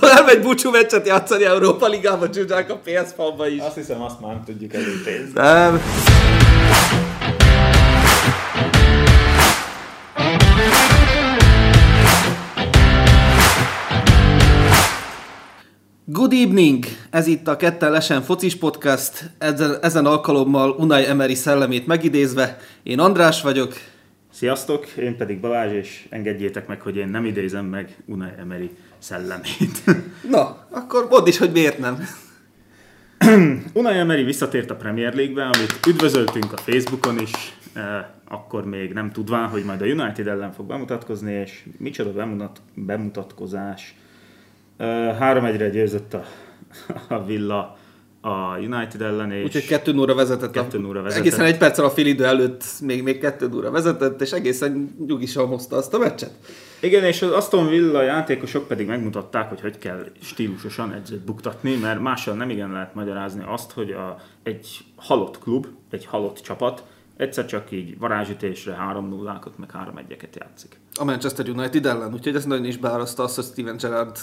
Elmegy búcsú meccset játszani Európa Ligába, csúcsák a PS ba is. Azt hiszem, azt már nem tudjuk előtézni. Nem. Good evening! Ez itt a Ketten Lesen Focis Podcast, ezen, ezen alkalommal Unai Emery szellemét megidézve. Én András vagyok. Sziasztok, én pedig Balázs, és engedjétek meg, hogy én nem idézem meg Unai Emery szellemét. Na, akkor mondd is, hogy miért nem. Unai Emery visszatért a Premier League-be, amit üdvözöltünk a Facebookon is, eh, akkor még nem tudván, hogy majd a United ellen fog bemutatkozni, és micsoda bemutat, bemutatkozás. 3-1-re győzött a, a Villa a United ellen, és... Úgyhogy 2 0 vezetett. 2 0 vezetett. Egészen egy perccel a idő előtt még, még 2 0 vezetett, és egészen nyugisan hozta azt a meccset. Igen, és az Aston Villa játékosok pedig megmutatták, hogy hogy kell stílusosan edzőt buktatni, mert mással nem igen lehet magyarázni azt, hogy a, egy halott klub, egy halott csapat egyszer csak így varázsütésre 3 0 meg 3 1 játszik. A Manchester United ellen, úgyhogy ez nagyon is beáraszta azt, hogy Steven Gerrard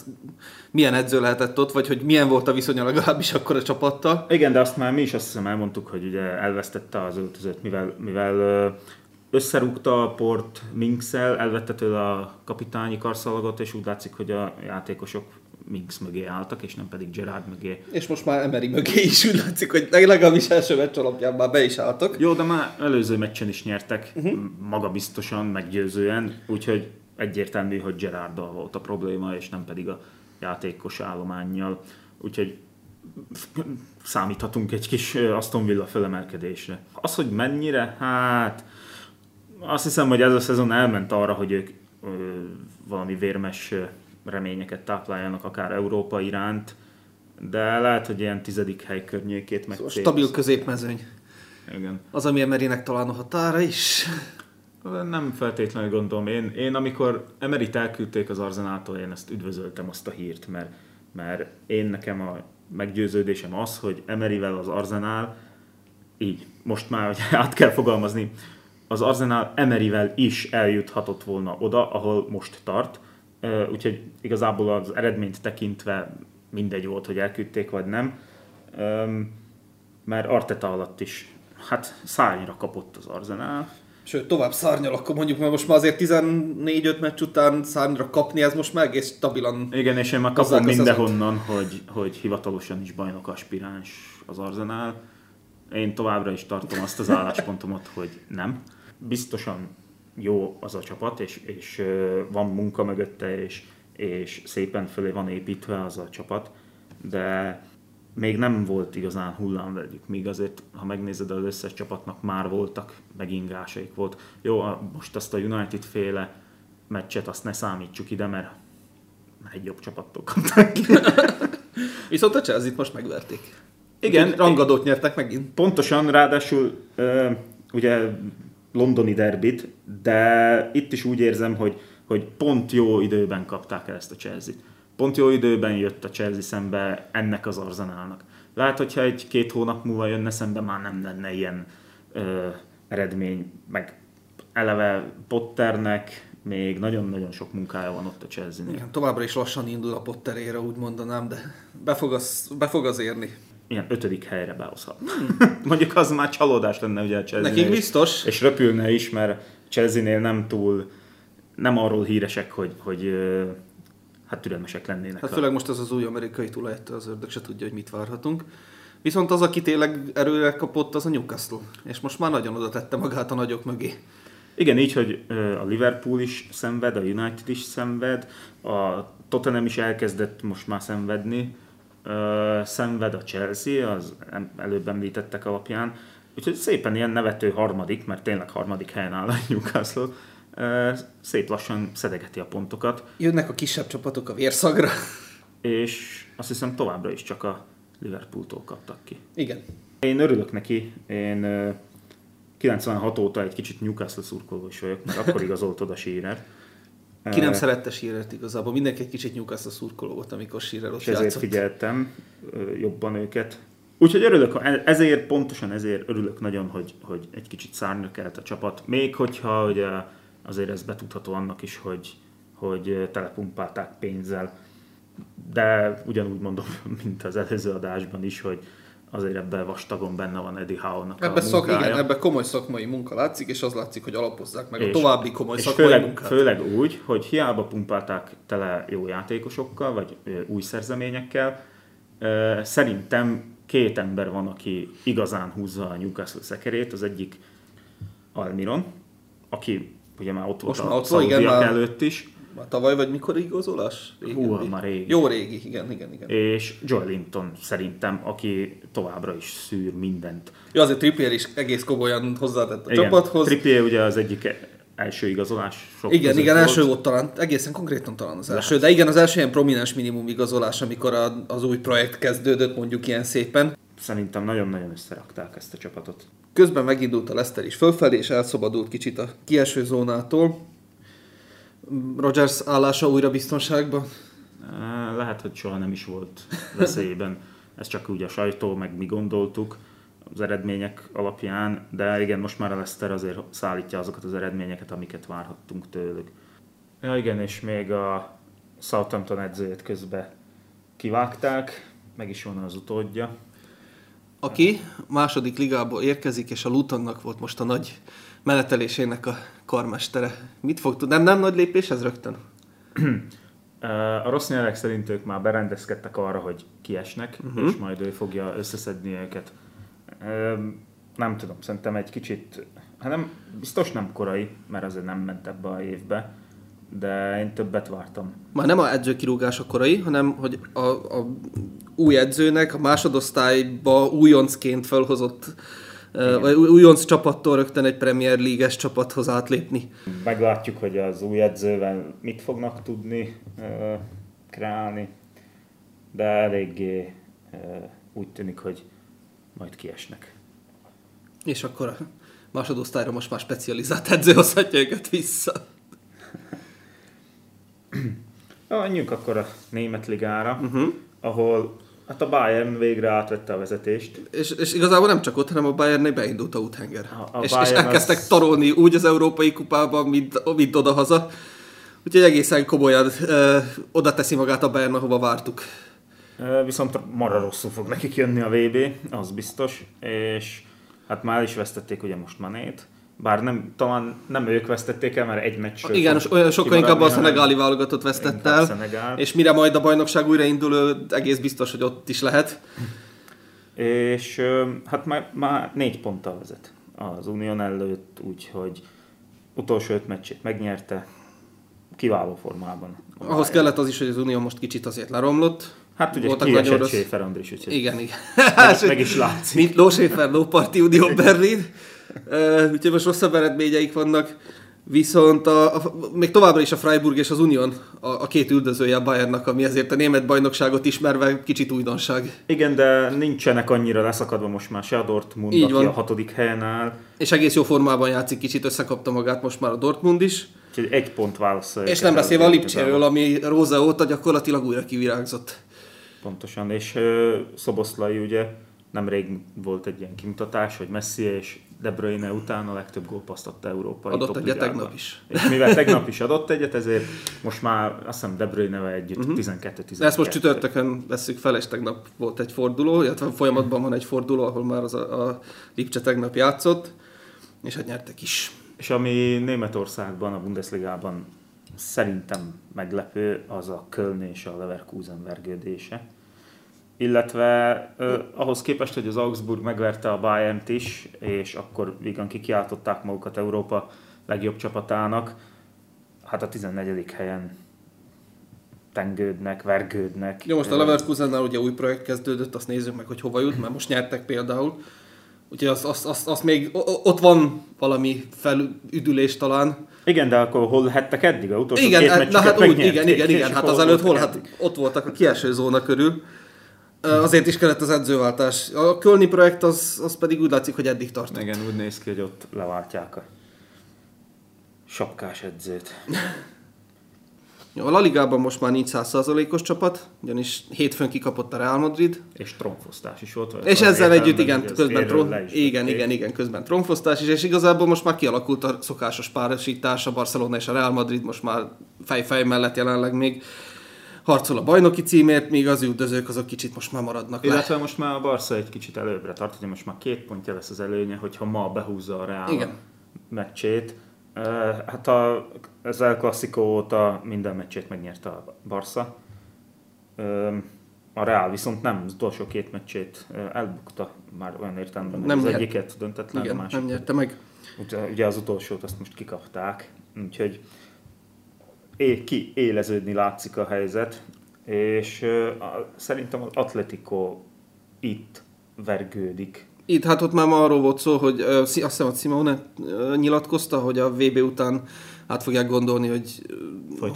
milyen edző lehetett ott, vagy hogy milyen volt a viszonya legalábbis akkor a csapattal. Igen, de azt már mi is azt hiszem elmondtuk, hogy ugye elvesztette az öltözőt, mivel, mivel összerúgta a port Minkszel, elvette tőle a kapitányi karszalagot, és úgy látszik, hogy a játékosok Minks mögé álltak, és nem pedig Gerard mögé. És most már Emery mögé is úgy látszik, hogy legalábbis első meccs alapján már be is álltak. Jó, de már előző meccsen is nyertek, uh-huh. magabiztosan, meggyőzően, úgyhogy egyértelmű, hogy Gerarddal volt a probléma, és nem pedig a játékos állományjal. Úgyhogy számíthatunk egy kis Aston Villa fölemelkedésre. Az, hogy mennyire, hát azt hiszem, hogy ez a szezon elment arra, hogy ők ö, valami vérmes reményeket tápláljanak akár Európa iránt, de lehet, hogy ilyen tizedik hely környékét meg szóval Stabil középmezőny. Igen. Az, ami Emerynek talán a határa is. Nem feltétlenül gondolom. Én, én amikor Emerit elküldték az Arzenától, én ezt üdvözöltem azt a hírt, mert, mert én nekem a meggyőződésem az, hogy Emerivel az Arzenál, így, most már hogy át kell fogalmazni, az Arzenál Emerivel is eljuthatott volna oda, ahol most tart, úgyhogy igazából az eredményt tekintve mindegy volt, hogy elküldték vagy nem, mert Arteta alatt is hát szárnyra kapott az Arzenál. Sőt, tovább szárnyal, akkor mondjuk, mert most már azért 14-5 meccs után szárnyra kapni, ez most már egész stabilan. Igen, és én már kapom mindenhonnan, hogy, hogy hivatalosan is bajnok aspiráns az Arzenál. Én továbbra is tartom azt az álláspontomat, hogy nem. Biztosan jó az a csapat, és, és van munka mögötte, és, és szépen fölé van építve az a csapat, de még nem volt igazán hullámvegyük, míg azért, ha megnézed az összes csapatnak már voltak megingásaik volt. Jó, most azt a United féle meccset azt ne számítsuk ide, mert egy jobb csapattól kapták. Viszont a chelsea most megverték. Igen. rangadót nyertek megint. Pontosan, ráadásul ugye londoni derbit, de itt is úgy érzem, hogy, hogy pont jó időben kapták el ezt a Chelsea-t. Pont jó időben jött a Chelsea szembe ennek az arzenálnak. Lehet, hogyha egy-két hónap múlva jönne szembe, már nem lenne ilyen ö, eredmény, meg eleve Potternek még nagyon-nagyon sok munkája van ott a Chelsea-nél. Igen, továbbra is lassan indul a Potterére, úgy mondanám, de be fog az, be fog az érni ilyen ötödik helyre behozhat. Hmm. Mondjuk az már csalódás lenne ugye a chelsea Nekik biztos. És röpülne is, mert Chelsea-nél nem túl, nem arról híresek, hogy, hogy hát türelmesek lennének. Hát főleg most ez az új amerikai tulajtól az ördög se tudja, hogy mit várhatunk. Viszont az, aki tényleg erőre kapott, az a Newcastle. És most már nagyon oda tette magát a nagyok mögé. Igen, így, hogy a Liverpool is szenved, a United is szenved, a Tottenham is elkezdett most már szenvedni, szenved a Chelsea, az előbb említettek alapján, úgyhogy szépen ilyen nevető harmadik, mert tényleg harmadik helyen áll a Newcastle, szép lassan szedegeti a pontokat. Jönnek a kisebb csapatok a vérszagra. És azt hiszem továbbra is csak a Liverpooltól kaptak ki. Igen. Én örülök neki, én 96 óta egy kicsit Newcastle szurkoló is vagyok, mert akkor igazolt oda Shearer. Ki nem szerette Shearer-t igazából. Mindenki egy kicsit Newcastle szurkoló volt, amikor Shearer ott És ezért játszott. figyeltem jobban őket. Úgyhogy örülök, ezért, pontosan ezért örülök nagyon, hogy, hogy egy kicsit szárnyra kelt a csapat. Még hogyha ugye azért ez betudható annak is, hogy, hogy telepumpálták pénzzel de ugyanúgy mondom, mint az előző adásban is, hogy azért ebben vastagon benne van Eddie Howe-nak ebbe a szak, igen, ebbe komoly szakmai munka látszik, és az látszik, hogy alapozzák meg És- a további komoly és szakmai főleg, munkát. főleg úgy, hogy hiába pumpálták tele jó játékosokkal, vagy ö, új szerzeményekkel, ö, szerintem két ember van, aki igazán húzza a Newcastle szekerét. Az egyik Almiron, aki ugye már ott volt Most a már ott igen, előtt is, Már tavaly vagy mikor igazolás? Hú, már régi. Jó régi, igen, igen, igen. és Joel Linton szerintem, aki továbbra is szűr mindent. Jó, azért Trippier is egész komolyan hozzátett a Igen, csapathoz. Trippier ugye az egyik első igazolás. sok Igen, igen, volt. első volt talán, egészen konkrétan talán az első, de igen, az első ilyen prominens minimum igazolás, amikor a, az új projekt kezdődött, mondjuk ilyen szépen. Szerintem nagyon-nagyon összerakták ezt a csapatot. Közben megindult a Leicester is fölfelé, és elszabadult kicsit a kieső zónától. Rogers állása újra biztonságban. Lehet, hogy soha nem is volt veszélyben. Ez csak úgy a sajtó, meg mi gondoltuk az eredmények alapján, de igen, most már a Leicester azért szállítja azokat az eredményeket, amiket várhattunk tőlük. Ja igen, és még a Southampton edzőjét közben kivágták, meg is van az utódja. Aki második ligából érkezik, és a Lutonnak volt most a nagy menetelésének a karmestere. Mit fog tudni? Nem, nem nagy lépés ez rögtön? A rossz nyelvek szerint ők már berendezkedtek arra, hogy kiesnek, uh-huh. és majd ő fogja összeszedni őket. Nem tudom, szerintem egy kicsit, hát nem, biztos nem korai, mert azért nem ment ebbe a évbe, de én többet vártam. Már nem a edzőkirúgás a korai, hanem hogy a, a új edzőnek a másodosztályba újoncként felhozott, ö, vagy új- újonc csapattól rögtön egy Premier League-es csapathoz átlépni. Meglátjuk, hogy az új edzővel mit fognak tudni kreálni, de eléggé úgy tűnik, hogy majd kiesnek. És akkor a másodosztályra most már specializált edző hozhatja őket vissza. Menjünk akkor a német ligára, uh-huh. ahol hát a Bayern végre átvette a vezetést. És, és igazából nem csak ott, hanem a Bayernnél beindult a úthenger. A- a és, és Bayern elkezdtek az- tarolni úgy az Európai Kupában, mint, mint odahaza. Úgyhogy egészen komolyan ö, oda teszi magát a Bayern, ahova vártuk. Viszont marra rosszul fog nekik jönni a VB, az biztos, és hát már is vesztették ugye most Manét, bár nem, talán nem ők vesztették el, mert egy meccsről Igen, fog olyan sokkal inkább a szenegáli válogatott vesztett el. Szenegál. És mire majd a bajnokság újraindul, ő egész biztos, hogy ott is lehet. És hát már, már négy ponttal vezet az Unión előtt, úgyhogy utolsó öt meccsét megnyerte, kiváló formában. Ahhoz kellett az is, hogy az Unió most kicsit azért leromlott. Hát ugye Voltak kiesett rossz- Schäfer Andris, úgyhogy Igen, igen. meg, meg is látszik. Mint Lóséfer, Lóparti Unió Berlin. Uh, úgyhogy most rosszabb eredményeik vannak. Viszont a, a, még továbbra is a Freiburg és az Unión a, a két üldözője a Bayernnak, ami azért a német bajnokságot ismerve kicsit újdonság. Igen, de nincsenek annyira leszakadva most már se a Dortmund, Így aki van. a hatodik helyen áll. És egész jó formában játszik, kicsit összekapta magát most már a Dortmund is. Úgyhogy egy pont válaszol. És nem beszélve a Lipcséről, ami Róza óta gyakorlatilag újra kivirágzott. Pontosan, és ö, Szoboszlai ugye nemrég volt egy ilyen kimutatás, hogy Messi és De Bruyne után a legtöbb gólpaszt adta európai Adott egyet tegnap is. És mivel tegnap is adott egyet, ezért most már azt hiszem De Bruyne-vel együtt uh-huh. 12-12. De ezt most csütörtökön veszük fel, és tegnap volt egy forduló, illetve folyamatban van egy forduló, ahol már az a, a Lipcse tegnap játszott, és hát nyertek is. És ami Németországban, a Bundesligában szerintem meglepő, az a Köln és a Leverkusen vergődése. Illetve ö, ahhoz képest, hogy az Augsburg megverte a Bayernt is, és akkor igen kikiáltották magukat Európa legjobb csapatának, hát a 14. helyen tengődnek, vergődnek. Jó, most a Leverkusennál ugye új projekt kezdődött, azt nézzük meg, hogy hova jut, mert most nyertek például. Úgyhogy az, az, az, az még, ott van valami felüdülés talán. Igen, de akkor hol lehettek eddig? A utolsó Igen, két hát- na hát úgy, igen, igen, igen, hát hol az előtt hol? Hát ott voltak a kieső zóna körül. Azért is kellett az edzőváltás. A Kölni projekt az, az pedig úgy látszik, hogy eddig tart. Igen, úgy néz ki, hogy ott leváltják a sapkás edzőt. A La Ligában most már nincs 100%-os csapat, ugyanis hétfőn kikapott a Real Madrid, És tronfosztás is volt. és ezzel együtt, igen, közben tron... igen, igen, igen, közben tronfosztás is, és igazából most már kialakult a szokásos párosítás, a Barcelona és a Real Madrid most már fej-fej mellett jelenleg még. Harcol a bajnoki címért, míg az üldözők azok kicsit most már maradnak le. Illetve most már a Barca egy kicsit előbbre tart, hogy most már két pontja lesz az előnye, hogyha ma behúzza a Real Igen. meccsét. Hát a, az El Clasico óta minden meccsét megnyerte a Barca. A Real viszont nem, az utolsó két meccsét elbukta már olyan értelemben, nem az nyert. egyiket döntetlen, Igen, a másik. nem nyerte meg. Ugye az utolsót azt most kikapták, úgyhogy é, ki éleződni látszik a helyzet, és szerintem az Atletico itt vergődik. Itt, hát ott már arról volt szó, hogy uh, azt hiszem, hogy Simone nyilatkozta, hogy a VB után át fogják gondolni, hogy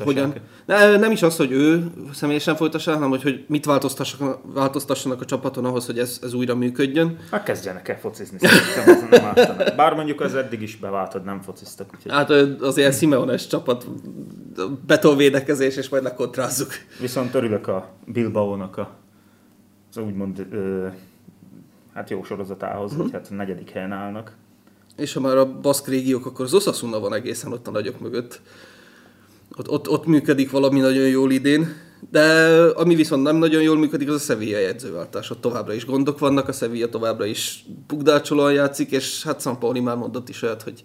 hogyan... Ne, nem is az, hogy ő személyesen folytassa, hanem hogy, hogy mit változtassanak, változtassanak a csapaton ahhoz, hogy ez, ez újra működjön. Hát kezdjenek el focizni, szerintem nem Bár mondjuk az eddig is beváltad, nem fociztak. Úgyhogy... Hát azért Simeones csapat betonvédekezés, és majd lekontrázzuk. Viszont örülök a Bilbao-nak a, az úgymond ö, hát jó sorozatához, uh-huh. hogy hát a negyedik helyen állnak és ha már a baszk régiók, akkor az Osasuna van egészen ott a nagyok mögött. Ott, ott, ott működik valami nagyon jól idén, de ami viszont nem nagyon jól működik, az a Sevilla jegyzőváltás. Ott továbbra is gondok vannak, a Sevilla továbbra is bugdácsolóan játszik, és hát Szampaoli már mondott is olyat, hogy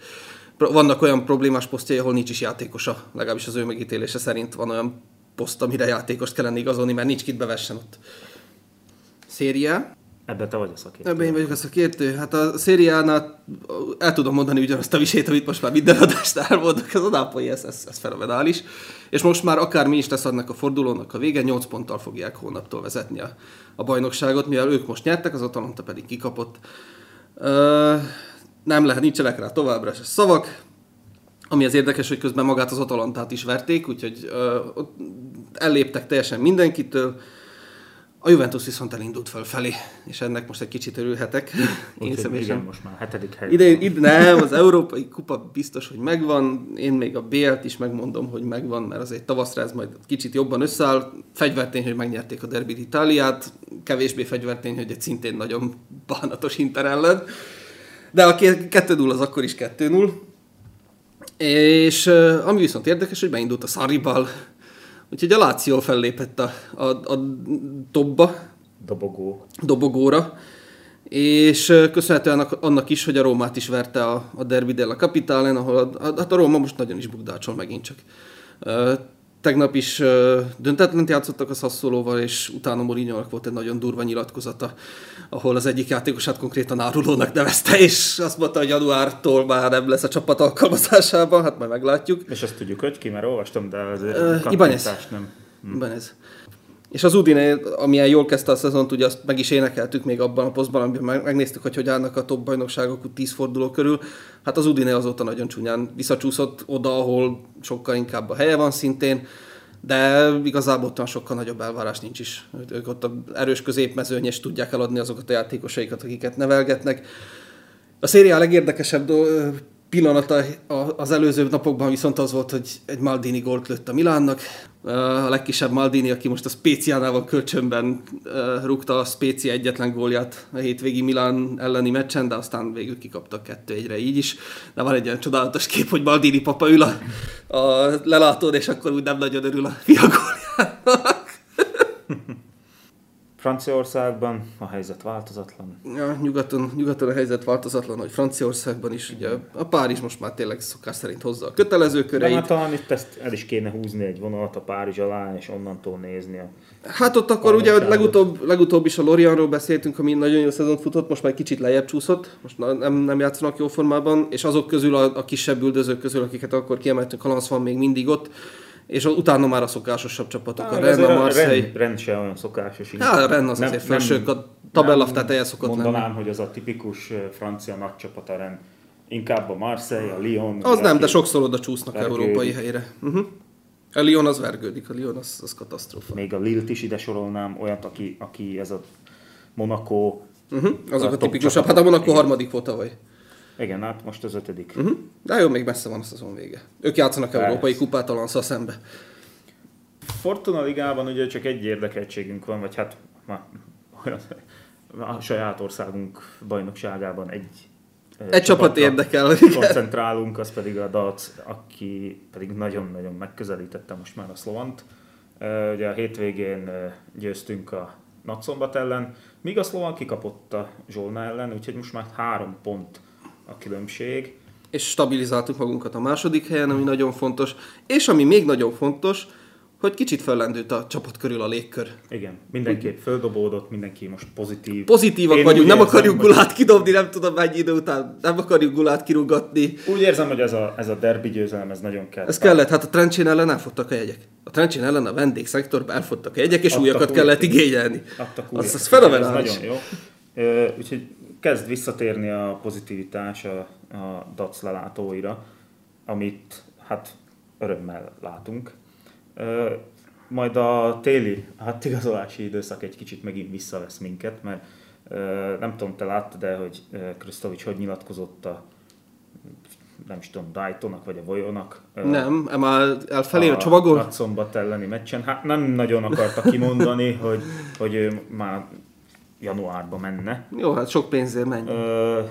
vannak olyan problémás posztjai, ahol nincs is játékosa, legalábbis az ő megítélése szerint van olyan poszt, amire játékost kellene igazolni, mert nincs kit bevessen ott. Széria. Ebben te vagy a szakértő. Ebben én vagyok a szakértő. Hát a szériánál el tudom mondani ugyanazt a visét, amit most már minden adást elmondok, az a Napoli, ez, ez, ez fenomenális. És most már akár mi is lesz annak a fordulónak a vége, 8 ponttal fogják hónaptól vezetni a, a bajnokságot, mivel ők most nyertek, az Atalanta pedig kikapott. Ö, nem lehet, nincsenek rá továbbra se szavak. Ami az érdekes, hogy közben magát az Atalantát is verték, úgyhogy ö, elléptek teljesen mindenkitől a Juventus viszont elindult fölfelé, és ennek most egy kicsit örülhetek. Én személyesen. Igen, most már hetedik hely. Ide, ide, nem, az Európai Kupa biztos, hogy megvan. Én még a BL-t is megmondom, hogy megvan, mert azért tavaszra ez majd kicsit jobban összeáll. Fegyvertény, hogy megnyerték a Derby Itáliát, kevésbé fegyvertény, hogy egy szintén nagyon bánatos Inter ellen. De a 2-0 az akkor is 2-0. És ami viszont érdekes, hogy beindult a Saribal Úgyhogy a Láció fellépett a, a, a dobba. Dobogó. Dobogóra. És köszönhetően annak, is, hogy a Rómát is verte a, a Derby della Capitale, ahol a, a, hát a Róma most nagyon is bukdácsol megint csak. Tegnap is döntetlent játszottak a Sassolóval, és utána mourinho volt egy nagyon durva nyilatkozata, ahol az egyik játékosát konkrétan árulónak nevezte, és azt mondta, hogy januártól már nem lesz a csapat alkalmazásában, hát majd meglátjuk. És azt tudjuk, hogy ki, mert olvastam, de azért uh, nem. Hm. Ibanez. És az Udine, amilyen jól kezdte a szezont, ugye azt meg is énekeltük még abban a posztban, amiben megnéztük, hogy hogy állnak a top bajnokságok 10 forduló körül. Hát az Udine azóta nagyon csúnyán visszacsúszott oda, ahol sokkal inkább a helye van szintén, de igazából ott sokkal nagyobb elvárás nincs is. Ők ott a erős középmezőny, és tudják eladni azokat a játékosaikat, akiket nevelgetnek. A széria legérdekesebb pillanata az előző napokban viszont az volt, hogy egy Maldini gólt lőtt a Milánnak. A legkisebb Maldini, aki most a Spéciánál van kölcsönben rúgta a Spécia egyetlen gólját a hétvégi Milán elleni meccsen, de aztán végül kikaptak kettő egyre így is. De van egy olyan csodálatos kép, hogy Maldini papa ül a, a lelátón, és akkor úgy nem nagyon örül a fia góljának. Franciaországban a helyzet változatlan. Ja, nyugaton, nyugaton a helyzet változatlan, hogy Franciaországban is. Ugye a Párizs most már tényleg szokás szerint hozza a kötelező köreit. De hát talán itt ezt el is kéne húzni egy vonalat a Párizs alá, és onnantól nézni a Hát ott akkor ugye legutóbb, legutóbb is a Lorianról beszéltünk, ami nagyon jó szezont futott, most már kicsit lejjebb csúszott, most nem, nem játszanak jó formában, és azok közül, a, a kisebb üldözők közül, akiket akkor kiemeltünk, a van még mindig ott, és utána már a szokásosabb csapatok, a Rennes, a Marseille. Ren, se olyan szokásos. Hát a Rennes az nem, azért felsők, a tabella teteje szokott mondanám, lenni. hogy az a tipikus francia nagy csapat a Rennes. Inkább a Marseille, a Lyon. Az nem, de sokszor oda csúsznak vergődik. európai helyre. Uh-huh. A Lyon az vergődik, a Lyon az, az katasztrófa. Még a Lille-t is ide sorolnám, olyat, aki, aki ez a Monaco. Uh-huh. Azok a, a tipikusabb. Hát a Monaco harmadik volt tavaly. Igen, hát most az ötödik. Uh-huh. De jó, még messze van a szezon vége. Ők játszanak Persze. európai kupát a szembe. Fortuna Ligában ugye csak egy érdekeltségünk van, vagy hát ma, a saját országunk bajnokságában egy egy csapat érdekel. Koncentrálunk, az pedig a Dac, aki pedig nagyon-nagyon megközelítette most már a Szlovant. Ugye a hétvégén győztünk a Nagyszombat ellen, míg a Szlovan kikapott a Zsolna ellen, úgyhogy most már három pont a különbség. És stabilizáltuk magunkat a második helyen, ami nagyon fontos. És ami még nagyon fontos, hogy kicsit fellendült a csapat körül a légkör. Igen, mindenképp földobódott, mindenki most pozitív. Pozitívak Én vagyunk, nem érzem, akarjuk gulát kidobni, nem tudom mennyi idő után, nem akarjuk gulát kirúgatni. Úgy érzem, hogy ez a, ez a derbi győzelem, ez nagyon kell. Ez kellett, hát a Trencsén ellen elfogtak a jegyek. A Trencsén ellen a vendégszektorban elfogtak a jegyek, és Adtak újakat új, kellett igényelni. Az, az fenomenális. Ez nagyon jó. Úgyhogy kezd visszatérni a pozitivitás a, a DAC lelátóira, amit hát örömmel látunk majd a téli hát igazolási időszak egy kicsit megint visszavesz minket, mert nem tudom, te láttad de hogy Krisztovics hogy nyilatkozott a nem is tudom, Daytonnak vagy a Vojonak. Nem, már elfelé a, a csomagon? A szombat elleni meccsen. Hát nem nagyon akarta kimondani, hogy, hogy ő már januárba menne. Jó, hát sok pénzért menj. Ö,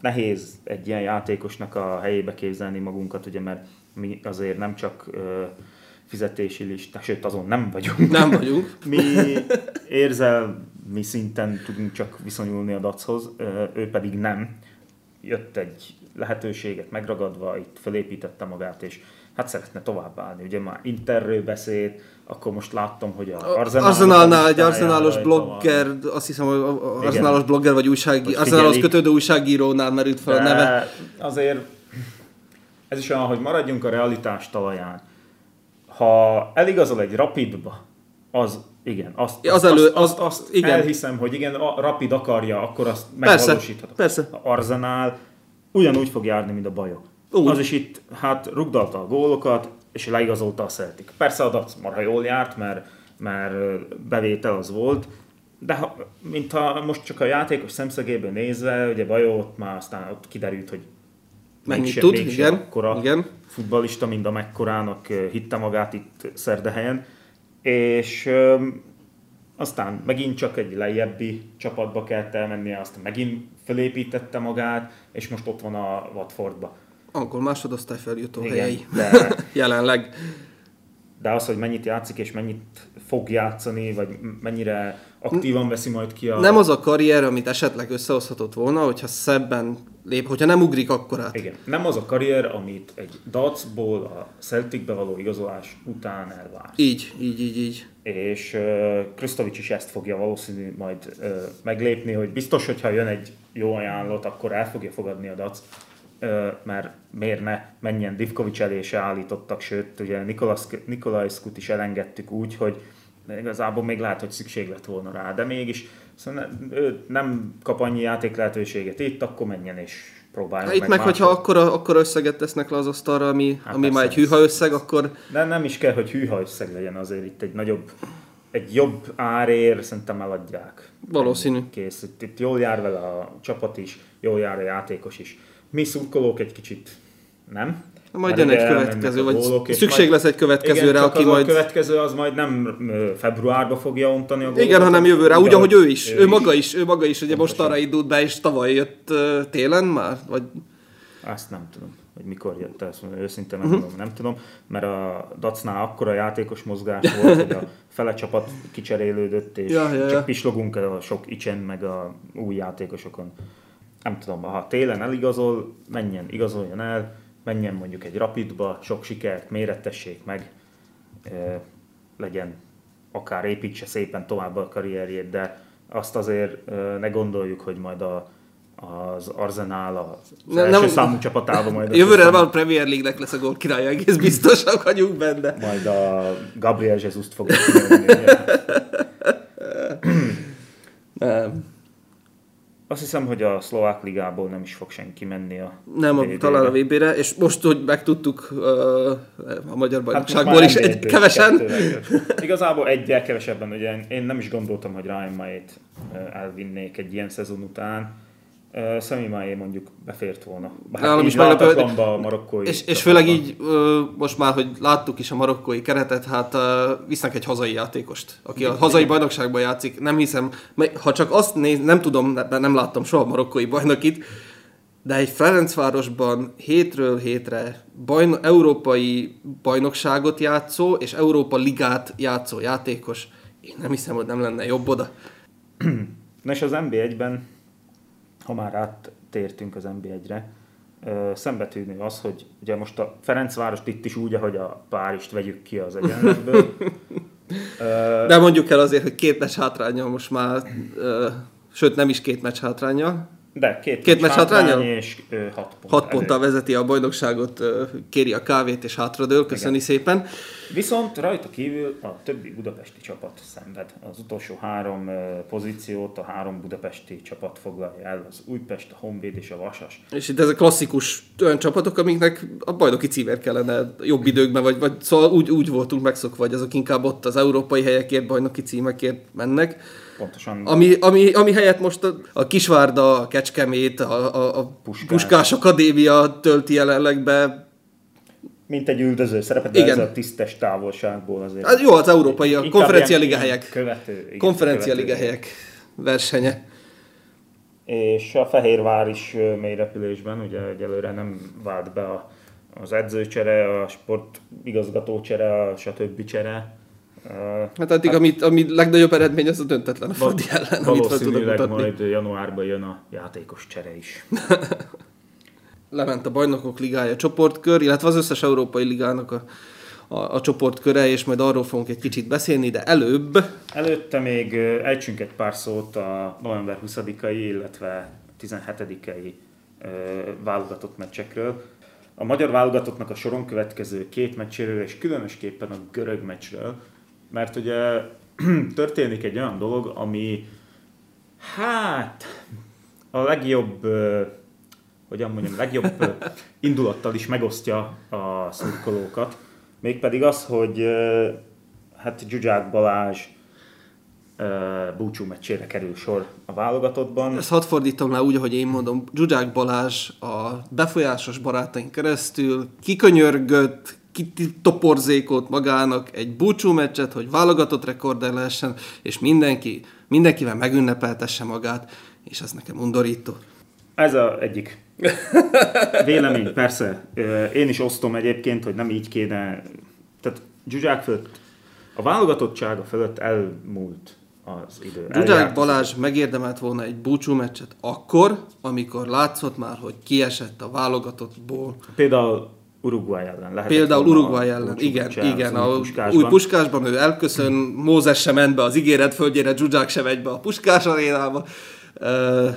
nehéz egy ilyen játékosnak a helyébe képzelni magunkat, ugye, mert mi azért nem csak ö, fizetési lista, sőt azon nem vagyunk. Nem vagyunk. mi érzelmi szinten tudunk csak viszonyulni a dachoz, ő pedig nem. Jött egy lehetőséget megragadva, itt felépítette magát, és hát szeretne továbbállni. Ugye már Interről beszélt, akkor most láttam, hogy a Arsenal Arsenalnál egy arsenalos blogger, van. azt hiszem, hogy arsenalos blogger vagy újságíró, arsenalos kötődő újságírónál merült fel a neve. Azért ez is olyan, hogy maradjunk a realitás talaján ha eligazol egy rapidba, az igen, azt, az elő, azt, azt, azt igen. elhiszem, hogy igen, a rapid akarja, akkor azt megvalósítható. Persze. A Arzenál ugyanúgy fog járni, mint a bajok. Úgy. Az is itt, hát rugdalta a gólokat, és leigazolta a Celtic. Persze a Dac marha jól járt, mert, mert bevétel az volt, de ha, mintha most csak a játékos szemszögéből nézve, ugye Bajó ott már aztán ott kiderült, hogy mennyit tud, igen, akkora igen. futbalista, mint amekkorának hitte magát itt Szerdehelyen. És öm, aztán megint csak egy lejjebbi csapatba kellett elmennie, aztán megint felépítette magát, és most ott van a Watfordba. Akkor másodosztály feljutó Igen, helyei de, jelenleg. De az, hogy mennyit játszik és mennyit fog játszani, vagy mennyire aktívan veszi majd ki a... Nem az a karrier, amit esetleg összehozhatott volna, hogyha szebben lép, hogyha nem ugrik akkor át. Igen, nem az a karrier, amit egy Dacból a Celticbe való igazolás után elvár. Így, így, így, így. És uh, is ezt fogja valószínű majd uh, meglépni, hogy biztos, hogyha jön egy jó ajánlat, akkor el fogja fogadni a Dac, mert miért ne menjen Divkovics elé se állítottak, sőt, ugye Nikolaj Skut is elengedtük úgy, hogy igazából még lehet, hogy szükség lett volna rá, de mégis szóval ő nem kap annyi játék lehetőséget itt, akkor menjen és próbáljon hát Itt meg, meg hogyha akkor, akkor összeget tesznek le az asztalra, ami, hát ami már egy hűha összeg, akkor... De nem is kell, hogy hűha összeg legyen azért itt egy nagyobb, egy jobb árér szerintem eladják. Valószínű. Kész. Itt, itt jól jár vele a csapat is, jól jár a játékos is. Mi szurkolók egy kicsit nem, majd jön egy következő, vagy szükség lesz egy következőre, igen, aki majd... a következő az majd nem februárba fogja ontani a gólokat. Igen, hanem jövőre, úgy, ahogy ő is. Ő, ő maga is, ő maga is, ugye most arra indult be, és tavaly jött uh, télen már, vagy... Azt nem tudom, hogy mikor jött, ezt mondom, őszintén nem, uh-huh. tudom, nem tudom, mert a Dacnál akkora játékos mozgás volt, hogy a fele csapat kicserélődött, és ja, ja, ja. csak pislogunk a sok icsen, meg a új játékosokon. Nem tudom, ha télen eligazol, menjen, igazoljon el, menjen mondjuk egy rapidba, sok sikert, mérettessék meg, legyen akár építse szépen tovább a karrierjét, de azt azért ne gondoljuk, hogy majd a, az Arsenal az nem, első nem, számú csapatában majd... Jövőre a Premier League-nek lesz a gól királya, egész biztosak vagyunk benne. Majd a Gabriel Jesus-t fogja Nem. Azt hiszem, hogy a szlovák ligából nem is fog senki menni a Nem, a, talán a VB-re, és most, hogy megtudtuk uh, a magyar hát bajnokságból hát is egy, kevesen. Igazából egyel kevesebben, ugye én nem is gondoltam, hogy Ryan Maét elvinnék egy ilyen szezon után Uh, Szemi Máé mondjuk befért volna. Hát Nálam is meglepő, marokkói. És, és főleg így uh, most már, hogy láttuk is a marokkói keretet, hát uh, visznek egy hazai játékost, aki a hazai bajnokságban játszik. Nem hiszem, ha csak azt néz, nem tudom, nem láttam soha marokkói bajnokit, de egy Ferencvárosban hétről hétre bajno, európai bajnokságot játszó és Európa ligát játszó játékos, én nem hiszem, hogy nem lenne jobb oda. Na és az NB1-ben, ha már áttértünk az NB1-re, szembetűnő az, hogy ugye most a Ferencvárost itt is úgy, ahogy a Párist vegyük ki az egyenletből. De mondjuk el azért, hogy két meccs hátránya most már, sőt nem is két meccs hátránya, de két, két meccs hátránya és ö, hat, pont hat ponttal vezeti a bajnokságot, ö, kéri a kávét és hátradől, köszöni Igen. szépen. Viszont rajta kívül a többi budapesti csapat szenved. Az utolsó három ö, pozíciót a három budapesti csapat foglalja el, az Újpest, a Honvéd és a Vasas. És itt ezek klasszikus olyan csapatok, amiknek a bajnoki címer kellene jobb időkben, vagy, vagy szóval úgy, úgy voltunk megszokva, vagy azok inkább ott az európai helyekért, bajnoki címekért mennek Pontosan. Ami, ami, ami helyett most a, a Kisvárda, a Kecskemét, a, a, a Puskás. Puskás Akadémia tölti jelenleg be. Mint egy üldöző szerepet, de Igen. ez a tisztes távolságból azért. Hát jó, az európai, a konferencia liga helyek. Követő. Konferencia liga helyek versenye. És a Fehérvár is mély repülésben, ugye egyelőre nem vált be a, az edzőcsere, a sportigazgatócsere, a stb. csere Hát addig, hát, amit, ami legnagyobb eredmény, az a döntetlen a Fradi ellen, amit tudok mutatni. majd januárban jön a játékos csere is. Lement a bajnokok ligája csoportkör, illetve az összes európai ligának a, a, a csoportköre, és majd arról fogunk egy kicsit beszélni, de előbb... Előtte még ejtsünk egy pár szót a november 20-ai, illetve 17-ei válogatott meccsekről. A magyar válogatottnak a soron következő két meccséről, és különösképpen a görög meccsről, mert ugye történik egy olyan dolog, ami hát a legjobb, hogyan mondjam, legjobb indulattal is megosztja a szurkolókat. Mégpedig az, hogy hát Zsuzsák Balázs búcsú meccsére kerül sor a válogatottban. Ezt hadd fordítom le úgy, ahogy én mondom. Zsuzsák Balázs a befolyásos barátaink keresztül kikönyörgött, toporzékolt magának egy búcsú meccset, hogy válogatott rekorder lehessen, és mindenki, mindenkivel megünnepeltesse magát, és ez nekem undorító. Ez a egyik vélemény, persze. Én is osztom egyébként, hogy nem így kéne, tehát Zsuzsák fölött, a válogatottsága fölött elmúlt az idő. Zsuzsák Balázs megérdemelt volna egy búcsú meccset akkor, amikor látszott már, hogy kiesett a válogatottból. Például Uruguay ellen lehet. Például Uruguay ellen, igen, igen. A puskásban. új puskásban ő elköszön, Mózes sem ment be az ígéret földjére, Zsuzsák sem megy be a puskás arénába.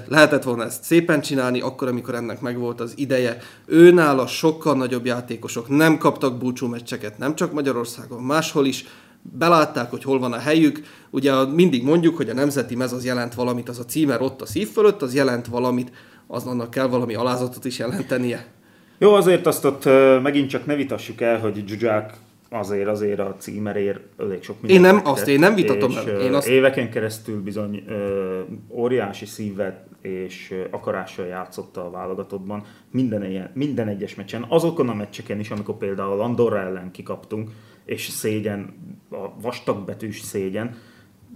Lehetett volna ezt szépen csinálni, akkor, amikor ennek megvolt az ideje. Őnála sokkal nagyobb játékosok nem kaptak búcsú meccseket, nem csak Magyarországon, máshol is. Belátták, hogy hol van a helyük. Ugye mindig mondjuk, hogy a nemzeti mez az jelent valamit, az a címer ott a szív fölött, az jelent valamit, az annak kell valami alázatot is jelentenie. Jó, azért azt ott megint csak ne vitassuk el, hogy Zsuzsák azért azért a címerért elég sok mindent Én nem, azt én nem vitatom és, el. Én azt... Éveken keresztül bizony ö, óriási szívet és akarással játszotta a válogatottban minden, ilyen, minden egyes meccsen, azokon a meccseken is, amikor például Andorra ellen kikaptunk, és szégyen, a vastagbetűs szégyen,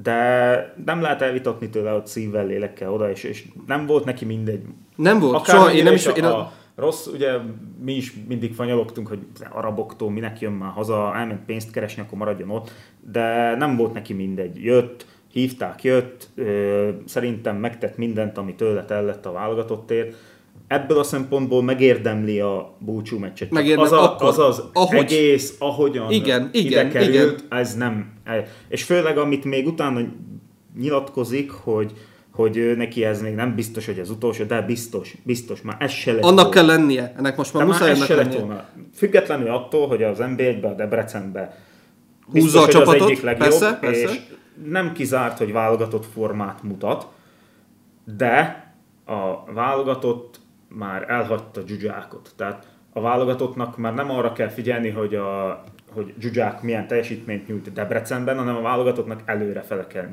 de nem lehet elvitatni tőle, hogy szívvel, lélekkel oda, és, és nem volt neki mindegy. Nem volt, Akár soha, én nem is... A, én a, rossz, ugye mi is mindig fanyalogtunk, hogy araboktól minek jön már haza, elment pénzt keresni, akkor maradjon ott, de nem volt neki mindegy. Jött, hívták, jött, szerintem megtett mindent, ami tőle tellett a válogatottért. Ebből a szempontból megérdemli a búcsú meccset. Megérdem, az, a, akkor, az az ahogy, egész, ahogyan igen, ide igen, került, igen. ez nem. És főleg, amit még utána nyilatkozik, hogy hogy neki ez még nem biztos, hogy az utolsó, de biztos, biztos, már ez se lett Annak volna. kell lennie, ennek most már de muszáj ennek lennie. Volna. Függetlenül attól, hogy az NBA-be, a Debrecenbe húzza a csapatot, az egyik legjobb, persze, persze. és nem kizárt, hogy válogatott formát mutat, de a válogatott már elhagyta Zsuzsákot. Tehát a válogatottnak már nem arra kell figyelni, hogy, a, hogy Zsuzsák milyen teljesítményt nyújt Debrecenben, hanem a válogatottnak előre kell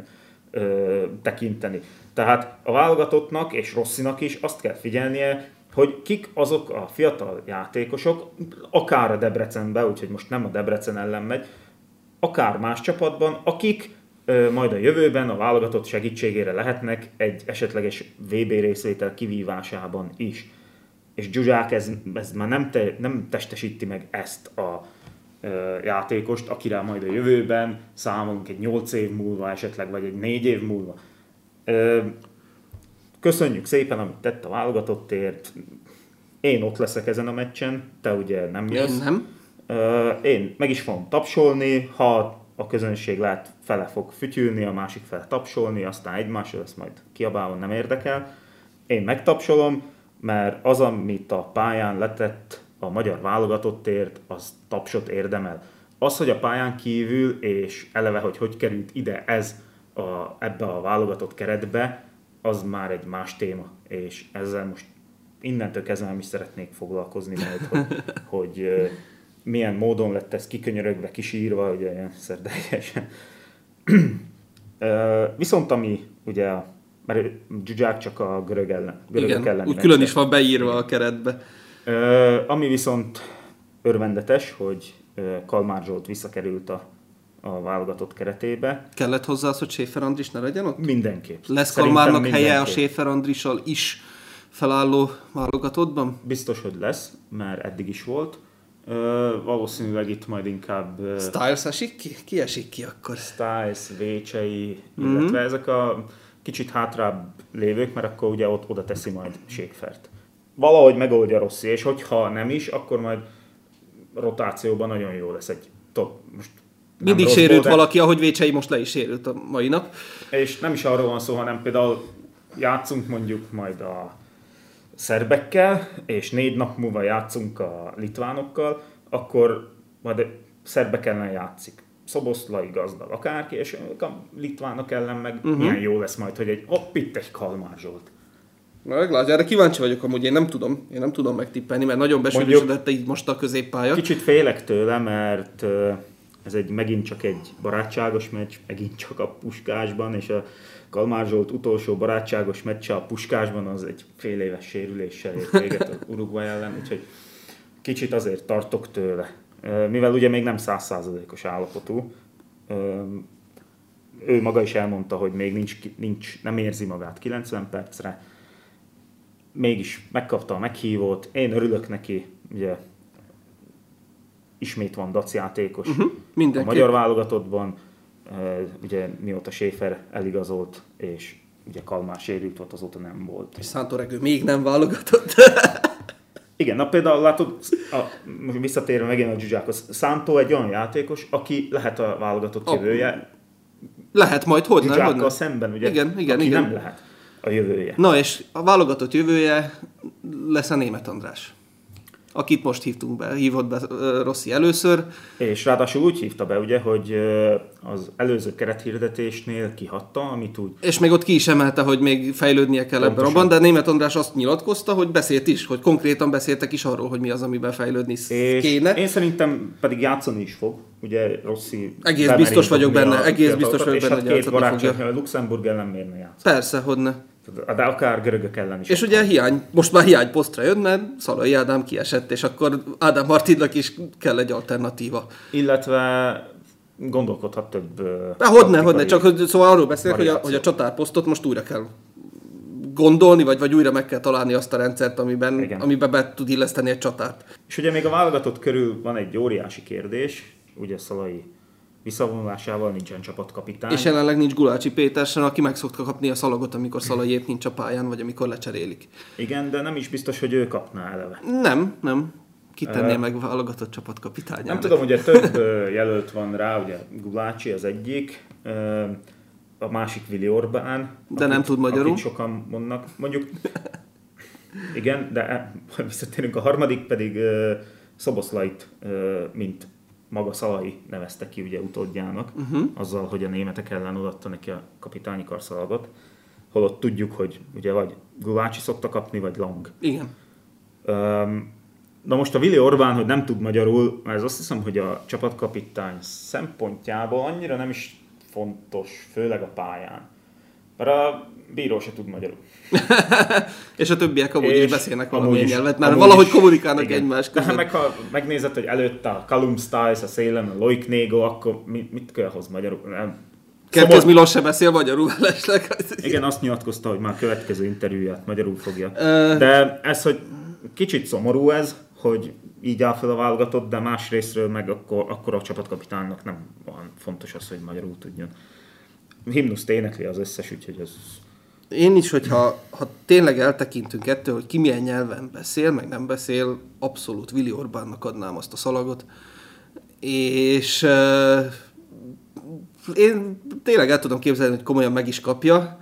ö, tekinteni. Tehát a válogatottnak és Rosszinak is azt kell figyelnie, hogy kik azok a fiatal játékosok, akár a Debrecenben, úgyhogy most nem a Debrecen ellen megy, akár más csapatban, akik ö, majd a jövőben a válogatott segítségére lehetnek egy esetleges VB részvétel kivívásában is. és Zsuzsák ez, ez már nem, te, nem testesíti meg ezt a játékost, akire majd a jövőben számolunk egy 8 év múlva esetleg, vagy egy 4 év múlva. Köszönjük szépen, amit tett a válogatottért. Én ott leszek ezen a meccsen, te ugye nem jössz. Én nem. Én meg is fogom tapsolni, ha a közönség lát, fele fog fütyülni, a másik fele tapsolni, aztán egymásra lesz majd kiabálva, nem érdekel. Én megtapsolom, mert az, amit a pályán letett a magyar válogatottért, az tapsot érdemel. Az, hogy a pályán kívül, és eleve, hogy hogy került ide ez a, ebbe a válogatott keretbe, az már egy más téma, és ezzel most innentől kezdve nem is szeretnék foglalkozni majd, hogy, hogy milyen módon lett ez kikönyörögve, kisírva, ugye ilyen szerdeljesen. Viszont ami ugye, mert Zsuzsák csak a görög ellen, görögök Igen, ellen úgy külön is van beírva a keretbe. Ami viszont örvendetes, hogy Kalmár Zsolt visszakerült a, a válogatott keretébe. Kellett hozzá az, hogy Schäfer Andris ne legyen ott? Mindenképp. Lesz Kalmárnak helye a Schäfer Andrissal is felálló válogatottban? Biztos, hogy lesz, mert eddig is volt. Uh, valószínűleg itt majd inkább... Styles esik ki? Ki esik ki akkor? Styles, Vécsei, mm-hmm. illetve ezek a kicsit hátrább lévők, mert akkor ugye ott oda teszi majd Sékfert. Valahogy megoldja Rossi, és hogyha nem is, akkor majd rotációban nagyon jó lesz egy top. Most mindig sérült de... valaki, ahogy Vécsei most le is sérült a mai nap. És nem is arról van szó, hanem például játszunk mondjuk majd a szerbekkel, és négy nap múlva játszunk a litvánokkal, akkor majd szerbek ellen játszik. Szoboszlai gazdag, akárki, és a litvánok ellen meg uh-huh. milyen jó lesz majd, hogy egy hopp, itt egy Kalmár Zsolt. Meglátja, erre kíváncsi vagyok amúgy, én nem tudom, én nem tudom megtippelni, mert nagyon besűrűsödött így most a középpálya. Kicsit félek tőle, mert ez egy megint csak egy barátságos meccs, megint csak a puskásban, és a Kalmár Zsolt utolsó barátságos meccse a Puskásban az egy fél éves sérüléssel ért véget az Uruguay ellen, úgyhogy kicsit azért tartok tőle. Mivel ugye még nem százszázalékos állapotú, ő maga is elmondta, hogy még nincs, nincs, nem érzi magát 90 percre, mégis megkapta a meghívót, én örülök neki, ugye ismét van dac játékos uh-huh, a magyar válogatottban, ugye mióta Schäfer eligazolt, és ugye Kalmár sérült volt, azóta nem volt. És Szántoregő még nem válogatott. Igen, na például látod, a, visszatérve megint a Zsuzsákhoz, Szántó egy olyan játékos, aki lehet a válogatott jövője. Lehet majd, hogy nem? szemben, ugye? Igen, igen, aki igen. nem lehet a jövője. Na és a válogatott jövője lesz a német András akit most hívtunk be, hívott be Rossi először. És ráadásul úgy hívta be, ugye, hogy az előző kerethirdetésnél kihatta, amit úgy... És még ott ki is emelte, hogy még fejlődnie kell Pontosan. ebben abban, de Német András azt nyilatkozta, hogy beszélt is, hogy konkrétan beszéltek is arról, hogy mi az, amiben fejlődni és kéne. Én szerintem pedig játszani is fog, ugye Rossi... Egész biztos vagyok benne, egész biztos vagyok benne, hogy két barátság, Luxemburg ellen miért ne játszani. Persze, hogy ne. De akár görögök ellen is. És ugye hiány, most már hiány posztra jön, mert Szalai Ádám kiesett, és akkor Ádám Martinnak is kell egy alternatíva. Illetve gondolkodhat több... Há, hodne, hodne, csak hogy, szóval arról beszélek, hogy a, hogy a csatárposztot most újra kell gondolni, vagy, vagy újra meg kell találni azt a rendszert, amiben, amiben be tud illeszteni egy csatárt. És ugye még a válogatott körül van egy óriási kérdés, ugye Szalai visszavonulásával nincsen csapatkapitány. És jelenleg nincs Gulácsi Péter sem, aki meg szokta kapni a szalagot, amikor Szalai épp nincs a pályán, vagy amikor lecserélik. Igen, de nem is biztos, hogy ő kapná eleve. Nem, nem. Kitenné uh, meg válogatott csapatkapitány. Nem tudom, ugye több jelölt van rá, ugye Gulácsi az egyik, a másik Vili Orbán. De akit, nem tud magyarul. Akit sokan mondnak. Mondjuk, igen, de visszatérünk a harmadik pedig Szoboszlait, mint maga Szalai nevezte ki ugye utódjának, uh-huh. azzal, hogy a németek ellen odatta neki a kapitányi karszalagot, holott tudjuk, hogy ugye vagy Gulácsi szokta kapni, vagy Lang. Igen. Um, na most a Vili Orbán, hogy nem tud magyarul, ez azt hiszem, hogy a csapatkapitány szempontjából annyira nem is fontos, főleg a pályán. Mert a bíró se tud magyarul. és a többiek amúgy és is beszélnek valamilyen nyelvet, mert valahogy is, kommunikálnak igen. egymás között. De meg ha megnézed, hogy előtte a Calum Stiles, a szélen, a Loic Nego, akkor mit, mit kell hoz magyarul? Nem. Kertész Szobor... Milos se beszél magyarul felesleg. Igen, azt nyilatkozta, hogy már a következő interjúját magyarul fogja. De ez, hogy kicsit szomorú ez, hogy így áll fel a válogatott, de másrésztről meg akkor, akkor a csapatkapitánynak nem olyan fontos az, hogy magyarul tudjon. Himnuszt énekli az összes, úgyhogy ez... Én is, hogyha ha tényleg eltekintünk ettől, hogy ki milyen nyelven beszél, meg nem beszél, abszolút Willi Orbánnak adnám azt a szalagot. És uh, én tényleg el tudom képzelni, hogy komolyan meg is kapja,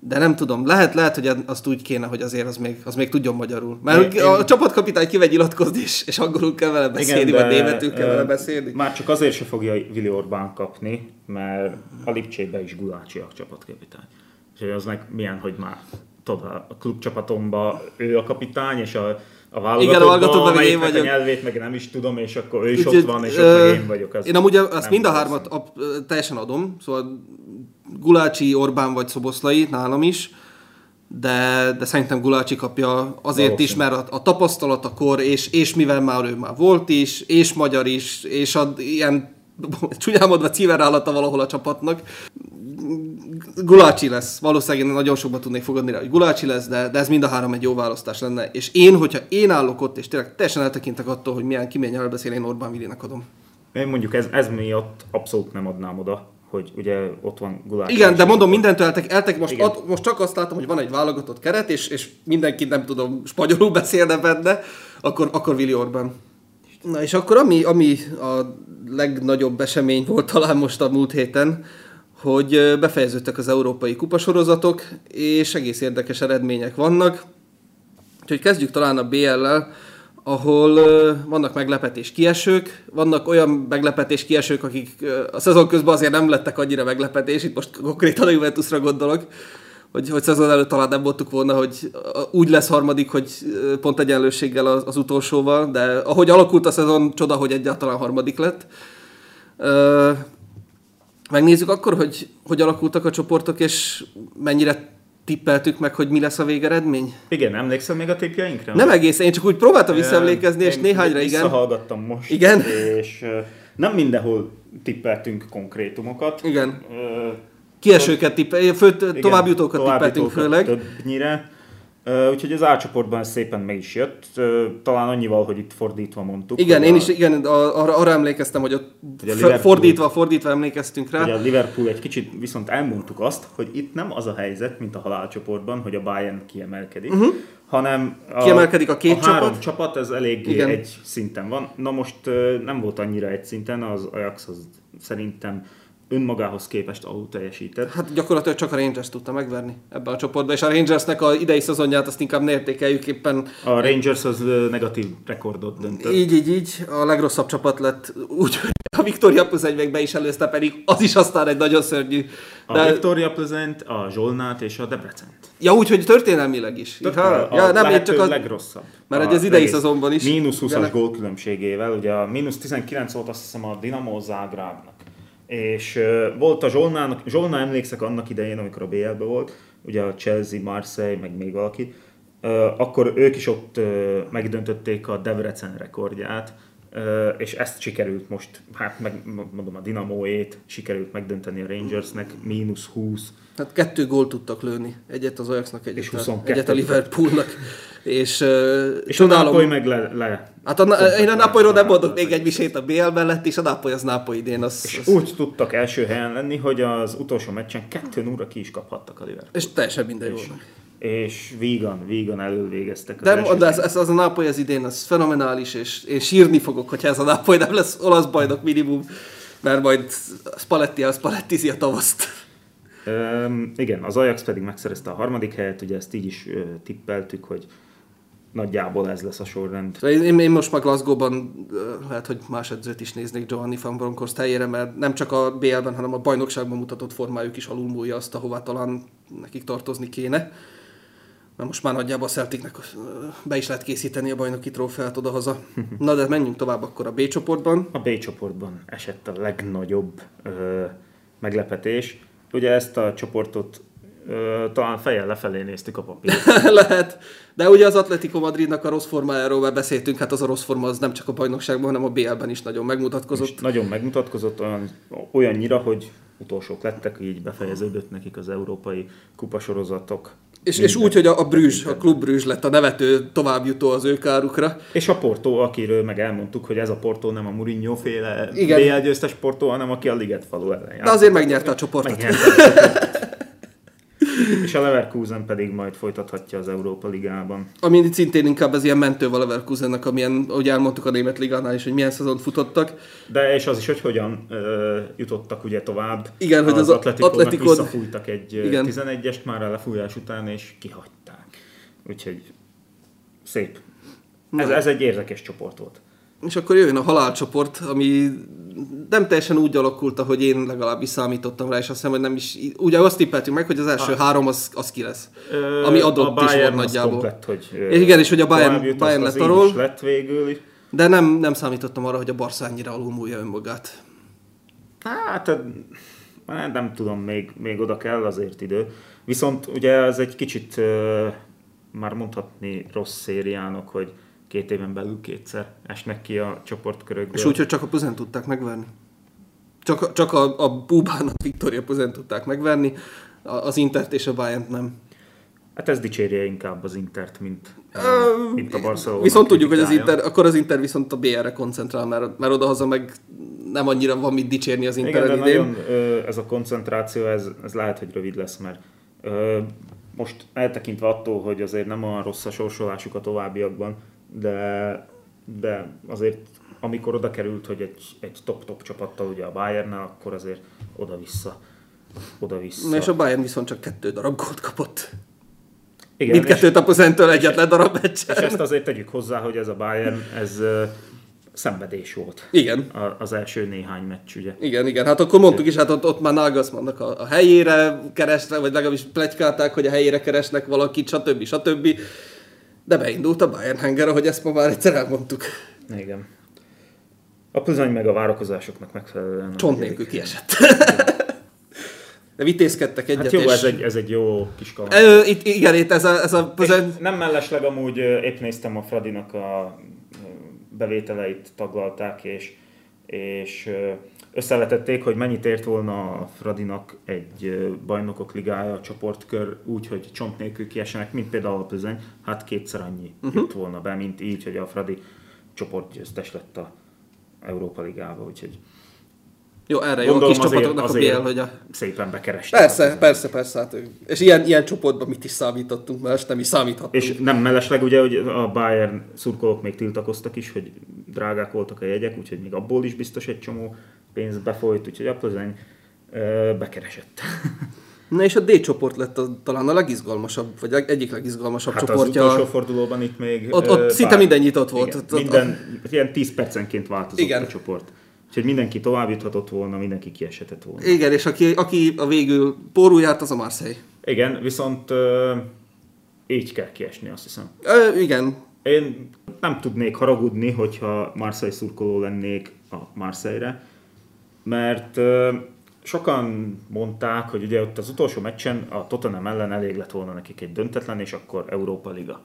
de nem tudom, lehet, lehet, hogy azt úgy kéne, hogy azért az még, az még tudjon magyarul. Mert én, a én... csapatkapitány kivegy nyilatkozni, és, és angolul kell vele beszélni, Igen, vagy németül kell vele beszélni. Már csak azért se fogja Vili Orbán kapni, mert a Lipcsébe is Gulácsi a csapatkapitány. És az meg milyen, hogy már tudod, a klubcsapatomban ő a kapitány, és a a válogatottban, Igen, a én vagyok. a nyelvét meg nem is tudom, és akkor ő is Úgy, ott van, és ö, ott meg én vagyok. Az én amúgy azt mind a hármat ab, teljesen adom, szóval Gulácsi, Orbán vagy Szoboszlai nálam is, de, de szerintem Gulácsi kapja azért Valószínű. is, mert a, a tapasztalat, a kor, és, és mivel már ő már volt is, és magyar is, és a, ilyen csúnyámodva civerállata valahol a csapatnak. Gulácsi lesz. Valószínűleg nagyon sokban tudnék fogadni rá, hogy Gulácsi lesz, de, de ez mind a három egy jó választás lenne. És én, hogyha én állok ott, és tényleg teljesen eltekintek attól, hogy milyen kimény beszél, én Orbán Vilinek adom. Én mondjuk ez, ez miatt abszolút nem adnám oda hogy ugye ott van Gulácsi. Igen, de mondom, mindentől eltek, eltek most, ad, most csak azt látom, hogy van egy válogatott keret, és, és mindenki nem tudom, spanyolul beszélne benne, akkor, akkor Willi Orban. Na és akkor ami, ami a legnagyobb esemény volt talán most a múlt héten, hogy befejeződtek az európai kupasorozatok, és egész érdekes eredmények vannak. Úgyhogy kezdjük talán a BL-lel ahol vannak meglepetés kiesők, vannak olyan meglepetés kiesők, akik a szezon közben azért nem lettek annyira meglepetés, itt most konkrétan a Juventusra gondolok, hogy, hogy szezon előtt talán nem voltuk volna, hogy úgy lesz harmadik, hogy pont egyenlőséggel az, az utolsóval, de ahogy alakult a szezon, csoda, hogy egyáltalán harmadik lett. Megnézzük akkor, hogy hogy alakultak a csoportok, és mennyire tippeltük meg, hogy mi lesz a végeredmény? Igen, emlékszel még a tippjeinkre? Nem egészen, én csak úgy próbáltam visszaemlékezni, és néhányra igen. Visszahallgattam most. Igen. És nem mindenhol tippeltünk konkrétumokat. Igen. Kiesőket tippeltünk, fő, továbbjutókat tippeltünk főleg. Többnyire. Úgyhogy az átcsoportban szépen meg is jött, talán annyival, hogy itt fordítva mondtuk. Igen, én a... is igen, arra, arra emlékeztem, hogy ott Liverpool, fordítva, fordítva emlékeztünk rá. Ugye a Liverpool egy kicsit viszont elmondtuk azt, hogy itt nem az a helyzet, mint a halálcsoportban, hogy a Bayern kiemelkedik, uh-huh. hanem a, kiemelkedik a két a csapat. három csapat, ez elég igen. egy szinten van. Na most nem volt annyira egy szinten, az Ajax az szerintem önmagához képest alul teljesített. Hát gyakorlatilag csak a Rangers tudta megverni ebben a csoportban, és a Rangersnek a idei szezonját azt inkább ne értékeljük éppen. A Rangers az negatív rekordot döntött. Így, így, így. A legrosszabb csapat lett úgy, a Victoria Plzenyt be is előzte, pedig az is aztán egy nagyon szörnyű. De... A Victoria Plzenyt, a Zsolnát és a Debrecent. Ja, úgy, hogy történelmileg is. Tört, ha, ja, nem, én csak a legrosszabb. Mert egy az idei szezonban is. Mínusz 20-as gólkülönbségével, ugye a mínusz 19 volt azt hiszem a Dinamo Zágrábnak és volt a Zsolnának, Zsolna emlékszek annak idején, amikor a BL-be volt, ugye a Chelsea, Marseille, meg még valaki, akkor ők is ott megdöntötték a Debrecen rekordját, és ezt sikerült most, hát meg mondom a Dinamo-ét sikerült megdönteni a Rangersnek, mínusz 20. Tehát kettő gólt tudtak lőni, egyet az Ajaxnak, egyet, és a, egyet a Liverpoolnak. És, és csodálom, a Napoli meg le, le Hát a, én a Napolyról nem mondok még egy misét a BL mellett, és a Napoly az Napoly idén. Az, és az... úgy tudtak első helyen lenni, hogy az utolsó meccsen kettő óra ki is kaphattak a Liverpool. És teljesen minden jó és vígan, vígan elől végeztek. De, de ez, ez, az a Nápoly az idén, az fenomenális, és én sírni fogok, hogyha ez a Nápoly nem lesz olasz bajnok minimum, mert majd Spalletti az Spallettizi a tavaszt. Um, igen, az Ajax pedig megszerezte a harmadik helyet, ugye ezt így is uh, tippeltük, hogy nagyjából ez lesz a sorrend. Én, én most már Glasgow-ban lehet, hogy más edzőt is néznék Giovanni van Bronckhorst helyére, mert nem csak a BL-ben, hanem a bajnokságban mutatott formájuk is alulmúlja azt, ahová talán nekik tartozni kéne. Mert most már nagyjából a Celticnek be is lehet készíteni a bajnoki trófeát oda-haza. Na de menjünk tovább akkor a B csoportban. A B csoportban esett a legnagyobb ö, meglepetés. Ugye ezt a csoportot talán fejjel lefelé néztük a papírt. Lehet. De ugye az Atletico Madridnak a rossz formájáról már beszéltünk, hát az a rossz forma az nem csak a bajnokságban, hanem a BL-ben is nagyon megmutatkozott. És nagyon megmutatkozott, olyan, olyannyira, hogy utolsók lettek, így befejeződött nekik az európai kupasorozatok. És, és úgy, hogy a, a Brüzs, a klub Brüzs lett a nevető továbbjutó az ő kárukra. És a Porto, akiről meg elmondtuk, hogy ez a Porto nem a Mourinho féle BL győztes Porto, hanem aki a Liget falu ellen De azért megnyerte a csoportot. Megnyerte a csoportot. És a Leverkusen pedig majd folytathatja az Európa Ligában. Ami szintén inkább ez ilyen mentő a Leverkusennek, amilyen, ahogy elmondtuk a német ligánál is, hogy milyen szezont futottak. De és az is, hogy hogyan ö, jutottak ugye tovább. Igen, hogy az, az Atletikon visszafújtak egy igen. 11-est már a lefújás után, és kihagyták. Úgyhogy szép. Ez, ez egy érdekes csoport volt. És akkor jöjjön a halálcsoport, ami nem teljesen úgy alakult, ahogy én legalábbis számítottam rá, és azt hiszem, hogy nem is... Ugye azt tippeltünk meg, hogy az első hát. három az, az ki lesz. Ö, ami adott is volt nagyjából. Komplett, hogy és igen, és hogy a Bayern, jut, Bayern lett arról. lett végül. De nem, nem számítottam arra, hogy a Barca ennyire alulmúlja önmagát. Hát, nem tudom, még, még oda kell azért idő. Viszont ugye ez egy kicsit már mondhatni rossz szériának, hogy két éven belül kétszer esnek ki a csoportkörökből. És úgy, hogy csak a Puzen tudták megverni. Csak, csak a, a Bubán, a Victoria Puzen tudták megverni, az Intert és a bayern nem. Hát ez dicsérje inkább az Intert, mint, uh, mint a Barcelona. Viszont tudjuk, hogy az Inter, akkor az Inter viszont a BR-re koncentrál, mert, mert odahaza meg nem annyira van mit dicsérni az Inter Igen, de idén. nagyon, ez a koncentráció, ez, ez lehet, hogy rövid lesz, mert most eltekintve attól, hogy azért nem olyan rossz a sorsolásuk a továbbiakban, de, de azért amikor oda került, hogy egy, egy top-top csapattal ugye a bayern akkor azért oda-vissza. oda-vissza. Na és a Bayern viszont csak kettő darab gólt kapott. Igen, Mindkettőt a Pozentől egyetlen darab meccsen. És ezt azért tegyük hozzá, hogy ez a Bayern, ez szenvedés volt. Igen. az első néhány meccs, ugye. Igen, igen. Hát akkor mondtuk is, hát ott, ott már Nagelsmannnak a, a helyére keresnek, vagy legalábbis plegykálták, hogy a helyére keresnek valakit, stb. stb. De beindult a Bayern Hanger, ahogy ezt ma már egyszer elmondtuk. Igen. A Pluzany meg a várakozásoknak megfelelően. Csont nélkül kiesett. De vitézkedtek egyet. Hát jó, és... ez, egy, ez egy jó kis kaland. Ö, itt, igen, itt ez a... Ez a Pluzany... Nem mellesleg amúgy épp néztem a Fradinak a bevételeit taglalták, és, és összevetették, hogy mennyit ért volna a Fradinak egy bajnokok ligája csoportkör úgy, hogy csont nélkül kiesenek, mint például a Plzeň, hát kétszer annyi uh-huh. jött volna be, mint így, hogy a Fradi csoportgyőztes lett a Európa Ligába, úgyhogy jó, erre jó a kis csapatoknak a BL, hogy a... Szépen bekerestek. Persze, persze, persze. Hát, és ilyen, ilyen csoportban mit is számítottunk, mert nem is számíthattunk. És nem mellesleg ugye, hogy a Bayern szurkolók még tiltakoztak is, hogy drágák voltak a jegyek, úgyhogy még abból is biztos egy csomó pénz befolyt, úgyhogy a Plzeň bekeresett. Na és a D csoport lett a, talán a legizgalmasabb, vagy egyik legizgalmasabb hát csoportja. az utolsó fordulóban itt még... Ott, ott szinte minden nyitott volt. Igen, ott, minden, ott, ilyen 10 percenként változott igen. a csoport. Úgyhogy mindenki tovább juthatott volna, mindenki kiesetett volna. Igen, és aki, aki a végül pórul járt, az a Marseille. Igen, viszont uh, így kell kiesni, azt hiszem. Uh, igen. Én nem tudnék haragudni, hogyha Marseille szurkoló lennék a Marseille-re, mert sokan mondták, hogy ugye ott az utolsó meccsen a Tottenham ellen elég lett volna nekik egy döntetlen, és akkor Európa Liga.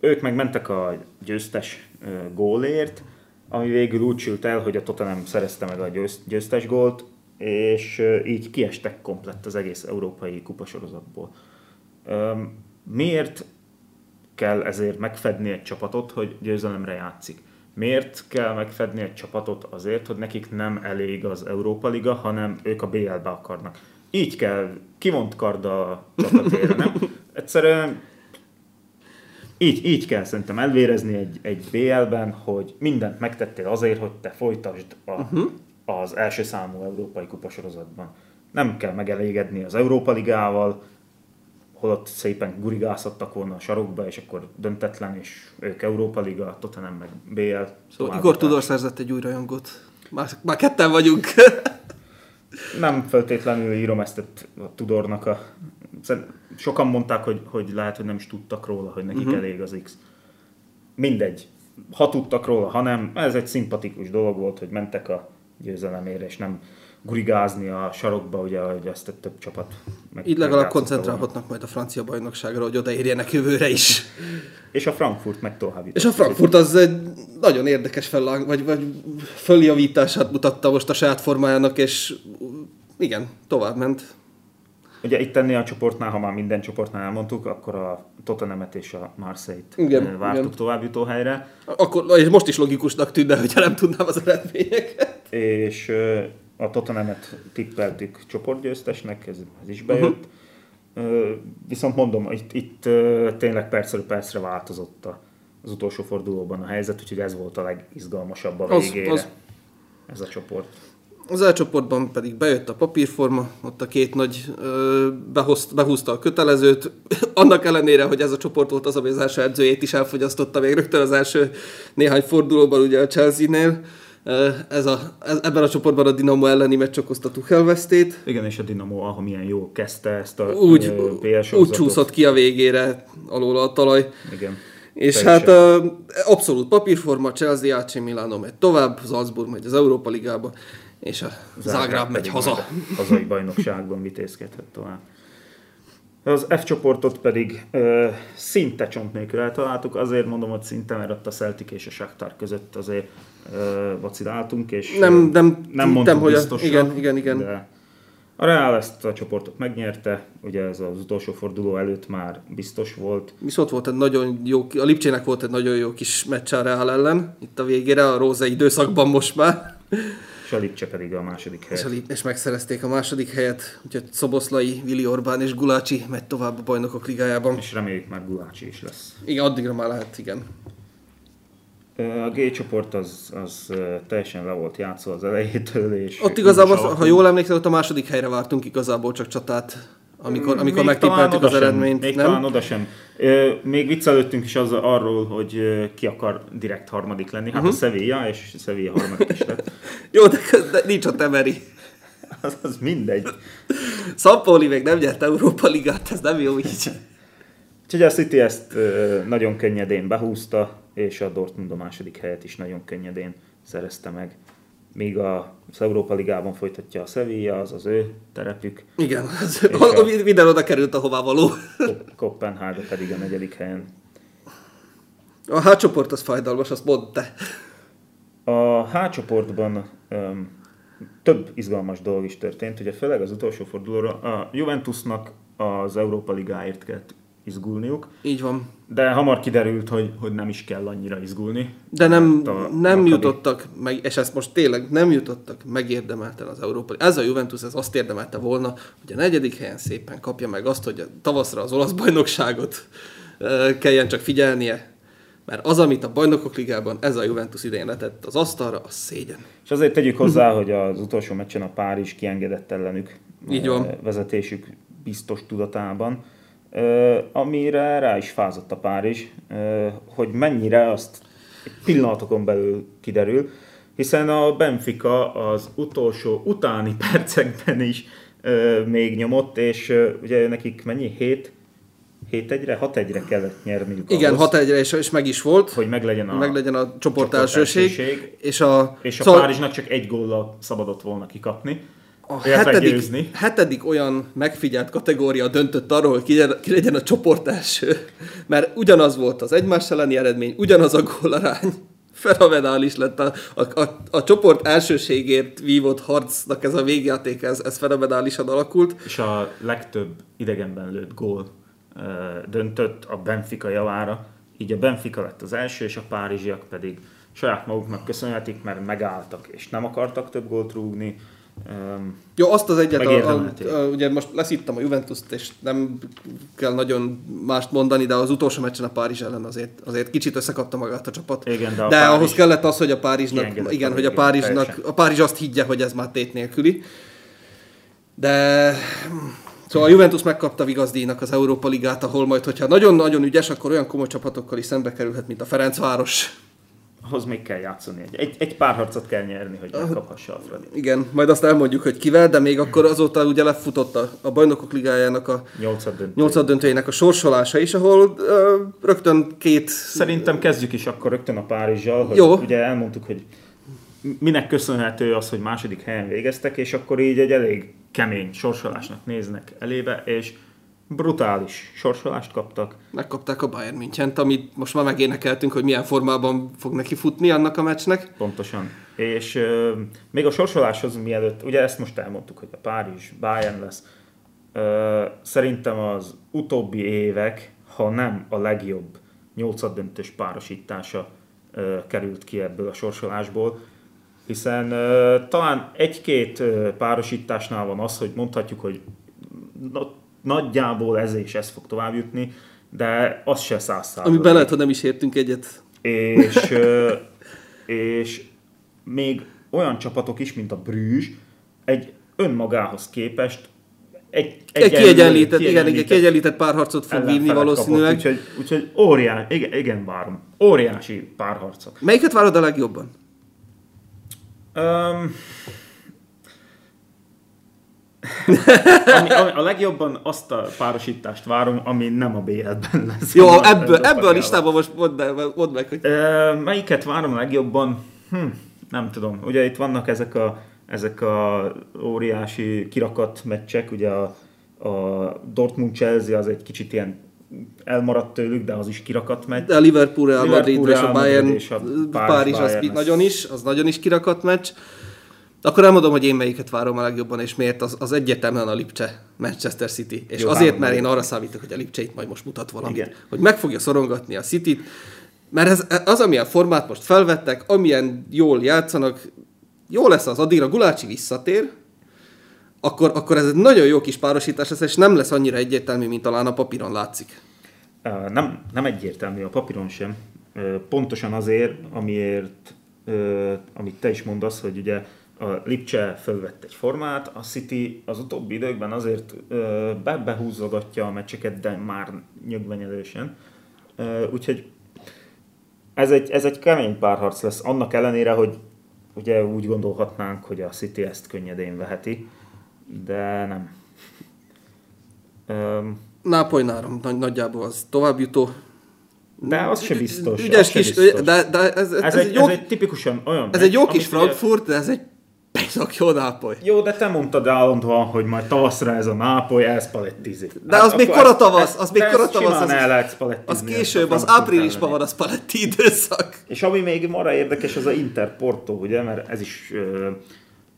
Ők meg mentek a győztes gólért, ami végül úgy sült el, hogy a Tottenham szerezte meg a győztes gólt, és így kiestek komplett az egész európai kupasorozatból. Miért kell ezért megfedni egy csapatot, hogy győzelemre játszik? Miért kell megfedni egy csapatot azért, hogy nekik nem elég az Európa Liga, hanem ők a BL-be akarnak? Így kell, kivont kard a csapatére, nem? Egyszerűen így, így kell szerintem elvérezni egy, egy BL-ben, hogy mindent megtettél azért, hogy te folytasd a, uh-huh. az első számú európai kupasorozatban. Nem kell megelégedni az Európa Ligával, holott szépen gurigázhattak volna a sarokba, és akkor döntetlen, és ők Európa Liga, Tottenham meg BL. Szóval Igor Tudor szerzett egy új rajongot. Már, már ketten vagyunk. nem feltétlenül írom ezt a Tudornak a sokan mondták, hogy, hogy lehet, hogy nem is tudtak róla, hogy nekik uh-huh. elég az X. Mindegy. Ha tudtak róla, ha nem, ez egy szimpatikus dolog volt, hogy mentek a győzelemére, és nem gurigázni a sarokba, ugye, hogy ezt a több csapat meg Így legalább koncentrálhatnak volna. majd a francia bajnokságra, hogy odaérjenek jövőre is. és a Frankfurt meg tovább. És a Frankfurt az egy nagyon érdekes fellang, vagy, vagy följavítását mutatta most a saját formájának, és igen, tovább ment. Ugye itt ennél a csoportnál, ha már minden csoportnál elmondtuk, akkor a Tottenhamet és a Marseille-t igen, vártuk igen. továbbjutó helyre. Akkor, és most is logikusnak tűnne, hogyha nem tudnám az eredményeket. És a Tottenhamet tippeltük csoportgyőztesnek, ez, ez is bejött. Uh-huh. Viszont mondom, itt, itt tényleg percről percre változott az utolsó fordulóban a helyzet, úgyhogy ez volt a legizgalmasabb a végére. Az, az. Ez a csoport. Az elcsoportban pedig bejött a papírforma, ott a két nagy ö, behozt, behúzta a kötelezőt, annak ellenére, hogy ez a csoport volt az, ami az első edzőjét is elfogyasztotta még rögtön az első néhány fordulóban ugye a Chelsea-nél. Ez a, ez, ebben a csoportban a Dinamo elleni meccs okozta Tuchel vesztét. Igen, és a Dinamo, ahol milyen jó kezdte ezt a úgy, PS Úgy csúszott ki a végére alól a talaj. Igen. És Teljesen. hát uh, abszolút papírforma, Chelsea, AC Milano megy tovább, Salzburg megy az Európa Ligába, és a Zágráb megy haza. A hazai bajnokságban vitézkedhet tovább. Az F csoportot pedig ö, szinte csont nélkül eltaláltuk, azért mondom, hogy szinte, mert ott a Celtic és a Shakhtar között azért vaciláltunk, és nem, nem, nem mondtam, hogy a, igen, igen, igen. De a Real ezt a csoportot megnyerte, ugye ez az utolsó forduló előtt már biztos volt. Viszont volt egy nagyon jó, a Lipcsének volt egy nagyon jó kis meccs a Real ellen, itt a végére, a Róza időszakban most már. És a Lipcse pedig a második helyet. És, a Lip, és megszerezték a második helyet, úgyhogy Szoboszlai, Vili Orbán és Gulácsi megy tovább a bajnokok ligájában. És reméljük már Gulácsi is lesz. Igen, addigra már lehet, igen. A G csoport az, az teljesen le volt játszva az elejétől. És ott igazából, ha jól emlékszem, ott a második helyre vártunk igazából csak csatát, amikor, amikor megtippeltük az eredményt. Még nem? talán oda sem. Még viccelődtünk is az, arról, hogy ki akar direkt harmadik lenni. Hát uh-huh. a Sevilla, és Sevilla harmadik is lett. Jó, de, de nincs a Temeri. az, az mindegy. Szappoli még nem nyert Európa Ligát, ez nem jó így. Úgyhogy a City ezt nagyon könnyedén behúzta, és a Dortmund a második helyet is nagyon könnyedén szerezte meg. Míg a, az Európa Ligában folytatja a Sevilla, az az ő terepük. Igen, az, a, minden oda került, ahová való. Kopenhága pedig a negyedik helyen. A H csoport az fájdalmas, azt mondd te. A H csoportban um, több izgalmas dolog is történt. Ugye főleg az utolsó fordulóra a Juventusnak az Európa Ligáért kellett izgulniuk. Így van. De hamar kiderült, hogy, hogy nem is kell annyira izgulni. De nem, nem jutottak meg, és ezt most tényleg nem jutottak megérdemelten az Európai. Ez a Juventus ez azt érdemelte volna, hogy a negyedik helyen szépen kapja meg azt, hogy a tavaszra az olasz bajnokságot kelljen csak figyelnie. Mert az, amit a bajnokok ligában ez a Juventus idején letett az asztalra, az szégyen. És azért tegyük hozzá, hogy az utolsó meccsen a Párizs kiengedett ellenük Így van. vezetésük biztos tudatában amire rá is fázott a Párizs, hogy mennyire azt pillanatokon belül kiderül, hiszen a Benfica az utolsó utáni percekben is még nyomott, és ugye nekik mennyi? 7 7 egyre, 6 egyre kellett nyerniük. Igen, 6 egyre, és, és meg is volt. Hogy meglegyen a, meglegyen a csoport elsőség. És a, és a szóval... Párizsnak csak egy góllal szabadott volna kikapni a hetedik, hetedik olyan megfigyelt kategória döntött arról, hogy ki, ki legyen a csoport első. Mert ugyanaz volt az egymás elleni eredmény, ugyanaz a gólarány. Fenomenális lett a, a, a, a csoport elsőségért vívott harcnak ez a végjáték, ez, ez fenomenálisan alakult. És a legtöbb idegenben lőtt gól ö, döntött a Benfica javára. Így a Benfica lett az első, és a párizsiak pedig saját maguknak köszönhetik, mert megálltak, és nem akartak több gólt rúgni Um, Jó, azt az egyet, a, a, a, ugye most leszittem a Juventus-t, és nem kell nagyon mást mondani, de az utolsó meccsen a Párizs ellen azért, azért kicsit összekapta magát a csapat. Igen, de, a de Párizs ahhoz kellett az, hogy a Párizsnak, igen, hogy a Párizsnak, a Párizs azt higgye, hogy ez már tét nélküli. De Szóval a Juventus megkapta vigazdíjnak az Európa Ligát, ahol majd, hogyha nagyon-nagyon ügyes, akkor olyan komoly csapatokkal is szembe kerülhet, mint a Ferencváros ahhoz még kell játszani. Egy, egy, egy pár harcot kell nyerni, hogy megkaphassa a Fradi. Igen, majd azt elmondjuk, hogy kivel, de még akkor azóta ugye lefutott a, a bajnokok ligájának a nyolcad döntőjének a sorsolása is, ahol uh, rögtön két... Szerintem kezdjük is akkor rögtön a Párizsjal, hogy Jó. ugye elmondtuk, hogy minek köszönhető az, hogy második helyen végeztek, és akkor így egy elég kemény sorsolásnak néznek elébe, és brutális sorsolást kaptak. Megkapták a Bayern münchen amit most már megénekeltünk, hogy milyen formában fog neki futni annak a meccsnek. Pontosan. És euh, még a sorsoláshoz mielőtt, ugye ezt most elmondtuk, hogy a Párizs, Bayern lesz, Szerintem az utóbbi évek, ha nem a legjobb nyolcaddöntős párosítása került ki ebből a sorsolásból, hiszen talán egy-két párosításnál van az, hogy mondhatjuk, hogy nagyjából ez és ez fog tovább jutni, de az se száz százalék. Ami lehet, hogy nem is értünk egyet. És, és még olyan csapatok is, mint a Brüzs, egy önmagához képest egy, egy, egy kiegyenlített, igen, igen, kiegyenlített párharcot fog vívni valószínűleg. Kapott, úgyhogy, úgyhogy óriás, igen, igen, várom. Óriási párharcot. Melyiket várod a legjobban? Um, ami, ami, a legjobban azt a párosítást várom, ami nem a BL-ben lesz. Jó, a, ebből, ebből a listában most mondd, mondd meg, hogy... E, melyiket várom a legjobban? Hm, nem tudom. Ugye itt vannak ezek a, ezek a óriási kirakat meccsek, ugye a, a Dortmund-Chelsea az egy kicsit ilyen elmaradt tőlük, de az is kirakat meccs. De a Liverpool, Real Madrid és a Bayern, és a Párizs, Párizs az nagyon is, az nagyon is kirakat meccs. Akkor elmondom, hogy én melyiket várom a legjobban, és miért az, az egyértelműen a Lipcse Manchester City. És Jó, azért, mert én arra számítok, hogy a Lipcse itt majd most mutat valamit. Igen. Hogy meg fogja szorongatni a City-t, mert ez, az, amilyen formát most felvettek, amilyen jól játszanak, jó lesz az, addigra Gulácsi visszatér, akkor, akkor ez egy nagyon jó kis párosítás lesz, és nem lesz annyira egyértelmű, mint talán a papíron látszik. Nem, nem egyértelmű a papíron sem. Pontosan azért, amiért, amit te is mondasz, hogy ugye a Lipcse fölvett egy formát, a City az utóbbi időkben azért be behúzogatja a meccseket, de már nyögvenyelősen. Úgyhogy ez egy, ez egy kemény párharc lesz, annak ellenére, hogy ugye úgy gondolhatnánk, hogy a City ezt könnyedén veheti, de nem. Um, Nápoly nárom nagy, nagyjából az továbbjutó. De az se biztos. Ügyes az kis, biztos. de, de ez, ez, ez, egy, egy jó, ez egy tipikusan olyan. Ez egy jó kis Frankfurt, de ez egy Pészak jó Nápoly. Jó, de te mondtad állandóan, hogy majd tavaszra ez a Nápoly elszpalettizik. De hát az még kora tavasz, az még kora tavasz. Az, lehet az később, az áprilisban van a spaletti időszak. És ami még mara érdekes, az a Inter Porto, ugye, mert ez is uh,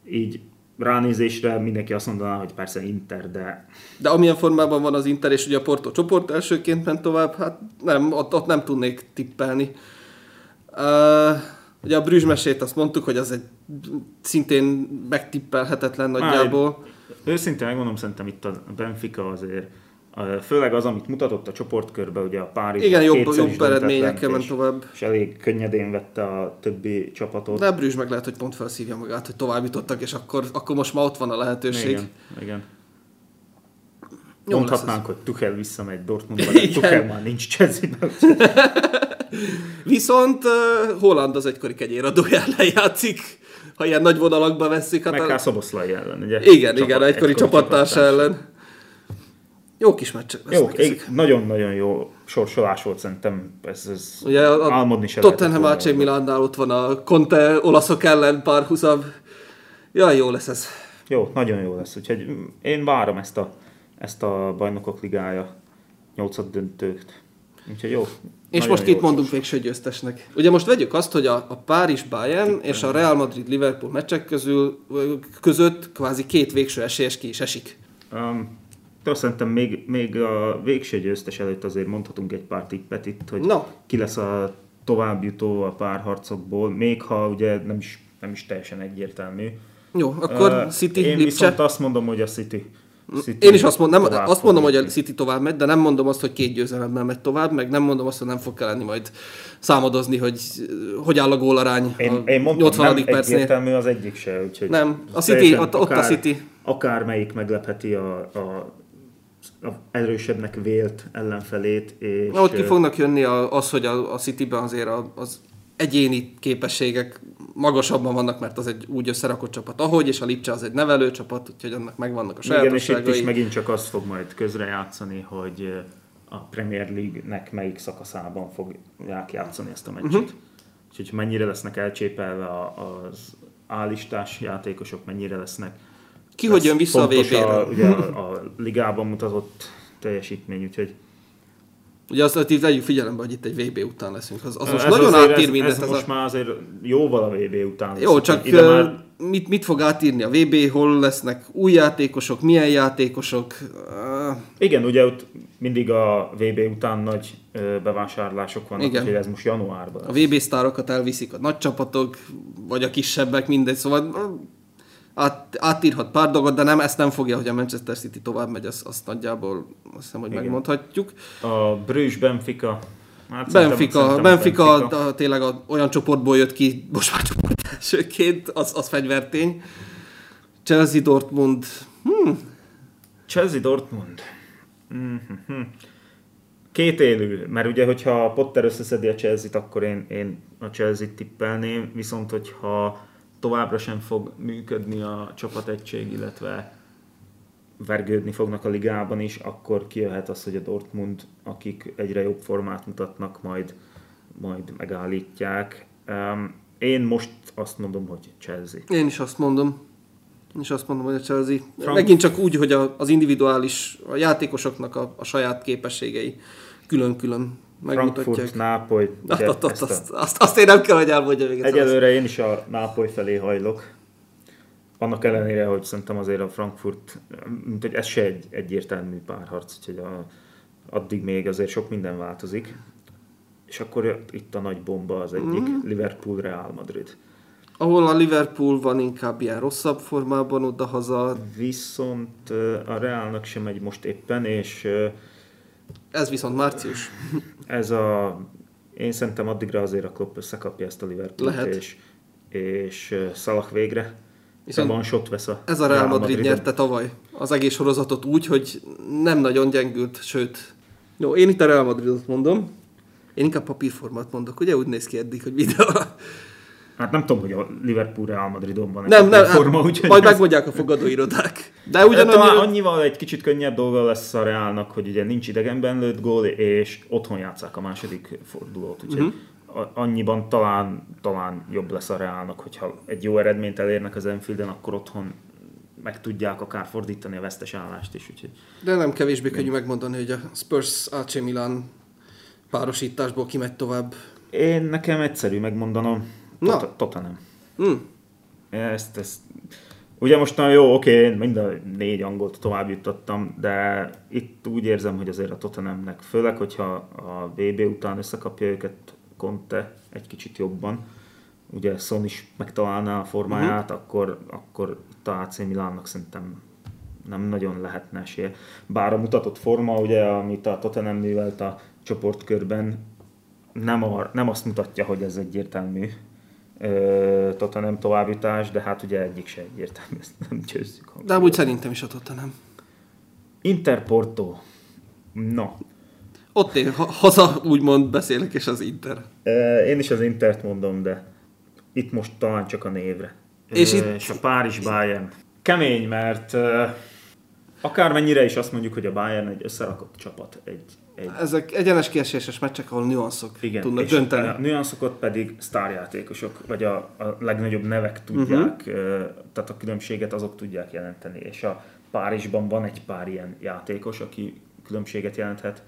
így ránézésre mindenki azt mondaná, hogy persze Inter, de... De amilyen formában van az Inter, és ugye a Porto csoport elsőként ment tovább, hát nem, ott, ott nem tudnék tippelni. Uh, ugye a Brüzsmesét azt mondtuk, hogy az egy szintén megtippelhetetlen nagyjából. Én, őszintén megmondom, szerintem itt a Benfica azért Főleg az, amit mutatott a csoportkörbe, ugye a Párizs Igen, jobb, jobb eredményekkel ment tovább. És elég könnyedén vette a többi csapatot. De a Brüzs meg lehet, hogy pont felszívja magát, hogy tovább jutottak, és akkor, akkor most már ott van a lehetőség. Igen, igen. Jó Mondhatnánk, hogy Tuchel visszamegy Dortmundba, de Tuchel már nincs chelsea Viszont uh, Holland az egykori kegyéradója ellen játszik, ha ilyen nagy vonalakba veszik. Hát Meg a... Szoboszlai ellen, ugye? Igen, Csapat, igen, egykori, csapattársa ellen. Jó kis meccsek Jó, nagyon-nagyon jó sorsolás volt szerintem, ez, ez Ugye a, álmodni se Tottenham AC Milánnál ott van a Conte olaszok ellen párhuzam. Jaj, jó lesz ez. Jó, nagyon jó lesz, úgyhogy én várom ezt a, ezt a bajnokok ligája nyolcad döntőt. Úgyhogy jó. És most kit mondunk végső győztesnek? Ugye most vegyük azt, hogy a, a Párizs Bayern és a Real Madrid Liverpool meccsek közül, között kvázi két végső esélyes ki is esik. Um, de szerintem még, még a végső győztes előtt azért mondhatunk egy pár tippet itt, hogy no. ki lesz a továbbjutó a párharcokból, még ha ugye nem is, nem is teljesen egyértelmű. Jó, akkor uh, City, Én Lipcse. viszont azt mondom, hogy a City. City Én is azt, mond, nem, azt mondom, hogy a City tovább megy, de nem mondom azt, hogy két győzelemmel megy tovább, meg nem mondom azt, hogy nem fog kelleni majd számadozni, hogy hogy áll a gólarány én, a én mondtam, 80. nem percnél. egyértelmű az egyik se, úgyhogy... Nem, a City, ott, akár, a City. Akármelyik meglepheti a, a erősebbnek vélt ellenfelét. És Na, ott ki fognak jönni az, hogy a, a City-ben azért az egyéni képességek magasabban vannak, mert az egy úgy összerakott csapat, ahogy, és a Lipcse az egy nevelő csapat, úgyhogy annak megvannak a sajátosságai. Igen, és itt is megint csak azt fog majd közrejátszani, hogy a Premier League-nek melyik szakaszában fogják játszani ezt a meccset. Uh-huh. Úgyhogy mennyire lesznek elcsépelve az állistás játékosok, mennyire lesznek ki hogy jön vissza a vb ugye a, a ligában mutatott teljesítmény, úgyhogy Ugye azt, hogy vegyük figyelembe, hogy itt egy VB után leszünk. Az, az most ez nagyon átír mindent. Ez, ez, ez most a... már azért jóval a VB után Jó, csak ide már mit, mit fog átírni a VB, hol lesznek új játékosok, milyen játékosok. Igen, ugye ott mindig a VB után nagy bevásárlások vannak, Igen. úgyhogy ez most januárban. A VB sztárokat elviszik a nagy csapatok, vagy a kisebbek, mindegy, szóval át, átírhat pár dolgot, de nem, ezt nem fogja, hogy a Manchester City tovább megy, azt, azt nagyjából azt hiszem, hogy Igen. megmondhatjuk. A Bruges Benfica Hát Benfica, szerintem Benfica, Benfica. A, tényleg a, olyan csoportból jött ki, most már csoport elsőként, az, az fegyvertény. Chelsea Dortmund. Hmm. Chelsea Dortmund. Mm-hmm. Két élő, mert ugye, hogyha Potter összeszedi a Chelsea-t, akkor én, én a Chelsea-t tippelném, viszont hogyha továbbra sem fog működni a csapategység, illetve vergődni fognak a ligában is, akkor kijöhet az, hogy a Dortmund, akik egyre jobb formát mutatnak, majd, majd megállítják. Én most azt mondom, hogy Chelsea. Én is azt mondom. Én is azt mondom, hogy a Chelsea. Frank... Megint csak úgy, hogy az individuális, a játékosoknak a, a saját képességei külön-külön megmutatják. Frankfurt, Nápoly. Azt, azt, azt, azt, azt, azt én nem kell, hogy elmondja még. Egyelőre én is a Nápoly felé hajlok. Annak ellenére, hogy szerintem azért a Frankfurt, mint hogy ez se egy egyértelmű párharc, úgyhogy a, addig még azért sok minden változik. És akkor itt a nagy bomba az egyik, mm-hmm. Liverpool-Real Madrid. Ahol a Liverpool van inkább ilyen rosszabb formában oda-haza. Viszont a Realnak sem megy most éppen, és... Ez viszont március. Ez a... Én szerintem addigra azért a Klopp összekapja ezt a Liverpoolt, Lehet. és, és Salah végre Viszont van shot vesz a Ez a Real Madrid, Madrid nyerte tavaly az egész sorozatot úgy, hogy nem nagyon gyengült, sőt. Jó, én itt a Real Madridot mondom. Én inkább papírformát mondok, ugye úgy néz ki eddig, hogy videó. Hát nem tudom, hogy a Liverpool Real Madridon van nem, nem, forma, úgyhogy majd ez... megmondják a fogadóirodák. De ugyanannyi... Talán annyival egy kicsit könnyebb dolga lesz a Realnak, hogy ugye nincs idegenben lőtt gól, és otthon játszák a második fordulót, úgyhogy uh-huh annyiban talán, talán jobb lesz a Reálnak, hogyha egy jó eredményt elérnek az Enfielden, akkor otthon meg tudják akár fordítani a vesztes állást is. Úgyhogy... De nem kevésbé könnyű megmondani, hogy a Spurs AC Milan párosításból kimegy tovább. Én nekem egyszerű megmondanom. Na. Tottenham. Hmm. Ezt, ezt, ugye most nagyon jó, oké, okay, mind a négy angolt tovább jutottam, de itt úgy érzem, hogy azért a Tottenhamnek, főleg, hogyha a VB után összekapja őket Conte egy kicsit jobban, ugye Son is megtalálná a formáját, uh-huh. akkor, akkor itt a AC Milánnak szerintem nem nagyon lehetne esélye. Bár a mutatott forma, ugye, amit a Tottenham művelt a csoportkörben, nem, a, nem azt mutatja, hogy ez egyértelmű ö, Tottenham továbbjutás, de hát ugye egyik se egyértelmű, ezt nem győzzük. De úgy szerintem is a Tottenham. Interporto. No, ott én haza úgymond beszélek, és az Inter. Én is az Intert mondom, de itt most talán csak a névre. És, itt... és a Párizs Bayern. Kemény, mert akármennyire is azt mondjuk, hogy a Bayern egy összerakott csapat. Egy, egy... Ezek egyenes kieséses meccsek, ahol nüanszok Igen, tudnak és dönteni. A nüanszokat pedig sztárjátékosok, vagy a, a legnagyobb nevek tudják, uh-huh. tehát a különbséget azok tudják jelenteni. És a Párizsban van egy pár ilyen játékos, aki különbséget jelenthet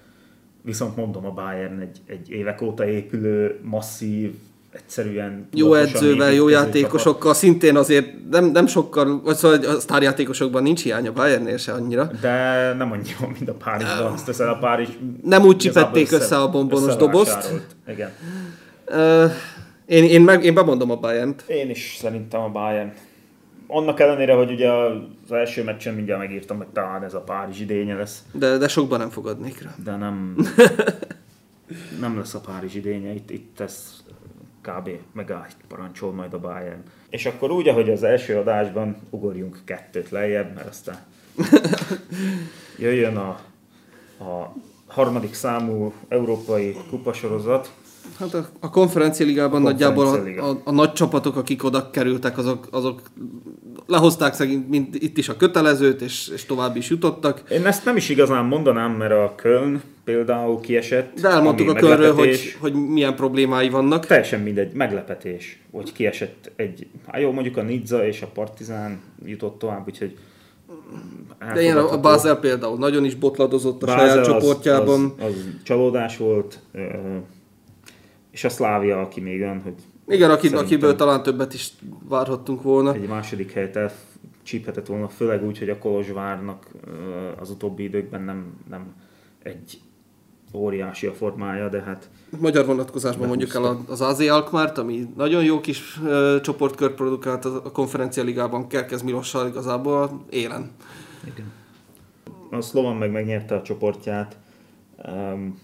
Viszont mondom, a Bayern egy, egy évek óta épülő, masszív, egyszerűen... Jó edzővel, jó játékosokkal, csapat. szintén azért nem, nem sokkal, vagy szóval a sztárjátékosokban nincs hiány a Bayernnél se annyira. De nem annyi, mint a Párizsban, azt teszed a Párizs... Nem úgy csipették össze, a bombonos dobozt. Igen. Uh, én, én, meg, én bemondom a Bayern-t. Én is szerintem a Bayern annak ellenére, hogy ugye az első meccsen mindjárt megírtam, hogy talán ez a Párizs idénye lesz. De, de sokban nem fogadnék rá. De nem, nem lesz a Párizs idénye, itt, itt ez kb. megáll, parancsol majd a Bayern. És akkor úgy, ahogy az első adásban ugorjunk kettőt lejjebb, mert aztán jöjjön a, a harmadik számú európai kupasorozat, Hát a, a konferencialigában a nagyjából a, a, a, nagy csapatok, akik oda kerültek, azok, azok lehozták szerint mint itt is a kötelezőt, és, és tovább is jutottak. Én ezt nem is igazán mondanám, mert a Köln például kiesett. De elmondtuk a Kölnről, hogy, hogy milyen problémái vannak. Teljesen mindegy, meglepetés, hogy kiesett egy, hát jó, mondjuk a Nizza és a Partizán jutott tovább, úgyhogy de ilyen a Basel például nagyon is botladozott a Basel saját az, csoportjában. Az, az csalódás volt, és a Szlávia, aki még olyan, hogy Igen, akit, akiből talán többet is várhattunk volna. Egy második helyet elcsíphetett volna, főleg úgy, hogy a Kolozsvárnak az utóbbi időkben nem, nem egy óriási a formája, de hát... Magyar vonatkozásban mondjuk el az AZ Alkmaart, ami nagyon jó kis uh, csoportkört produkált a konferencia ligában, Kerkez Milossal igazából élen. Igen. A Slovan meg megnyerte a csoportját. Um,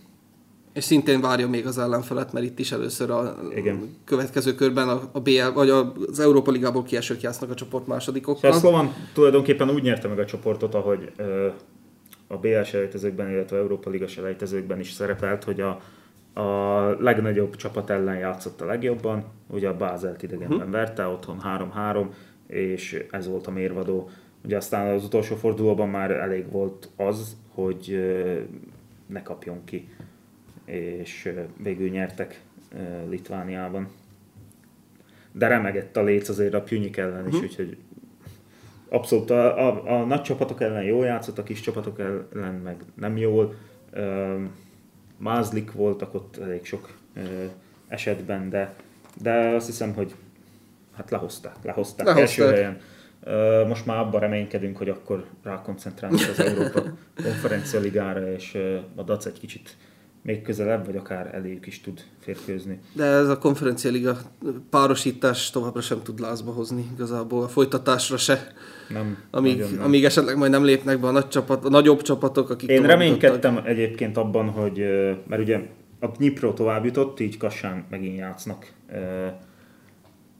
és szintén várja még az ellenfelet, mert itt is először a Igen. következő körben a, a BL, vagy az Európa Ligából kiesők jásznak a csoport másodikokkal. A Slovan tulajdonképpen úgy nyerte meg a csoportot, ahogy a BL selejtezőkben, illetve Európa Liga selejtezőkben is szerepelt, hogy a, a legnagyobb csapat ellen játszott a legjobban, ugye a Bázelt idegenben uh-huh. verte, otthon 3-3, és ez volt a mérvadó. Ugye aztán az utolsó fordulóban már elég volt az, hogy ne kapjon ki, és végül nyertek Litvániában. De remegett a léc azért a Pjunyik ellen is, uh-huh. úgyhogy abszolút a, a, a nagy csapatok ellen jól játszott, a kis csapatok ellen meg nem jól. Mázlik voltak ott elég sok esetben, de, de azt hiszem, hogy hát lehozták, lehozták, lehozták. első helyen. Most már abban reménykedünk, hogy akkor rákoncentrálunk az Európa konferencia ligára, és a DAC egy kicsit még közelebb, vagy akár eléjük is tud férkőzni. De ez a konferencia liga párosítás továbbra sem tud lázba hozni igazából, a folytatásra se. Nem, amíg, nem. amíg esetleg majd nem lépnek be a, nagy csapat, a nagyobb csapatok, akik Én reménykedtem jutottak. egyébként abban, hogy, mert ugye a Dnipro tovább jutott, így Kassán megint játsznak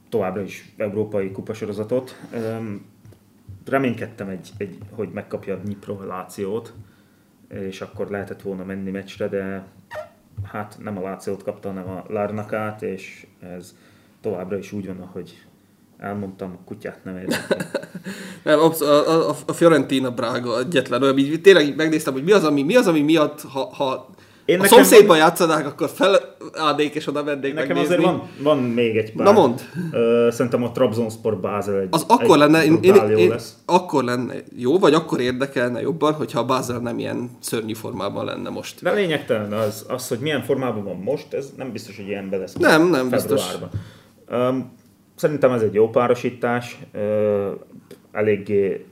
továbbra is európai kupasorozatot. Reménykedtem, egy, egy, hogy megkapja a Dnipro Lációt, és akkor lehetett volna menni meccsre, de hát nem a Lációt kapta, hanem a Larnakát, és ez továbbra is úgy van, ahogy elmondtam, a kutyát nem érdekel. nem, a, a, a, Fiorentina Braga egyetlen olyan, így tényleg megnéztem, hogy mi az, ami, mi az, ami miatt, ha, ha én a szomszédban van... játszanák, akkor felállnék és oda mennék Nekem megnézni. azért van, van még egy pár. Na mond. Szerintem a Trabzonspor Basel egy Az akkor egy lenne, én, én, én, lesz. akkor lenne jó, vagy akkor érdekelne jobban, hogyha a Basel nem ilyen szörnyű formában lenne most. De lényegtelen az, az, hogy milyen formában van most, ez nem biztos, hogy ilyenben lesz. Nem, nem biztos. Um, szerintem ez egy jó párosítás. Uh, eléggé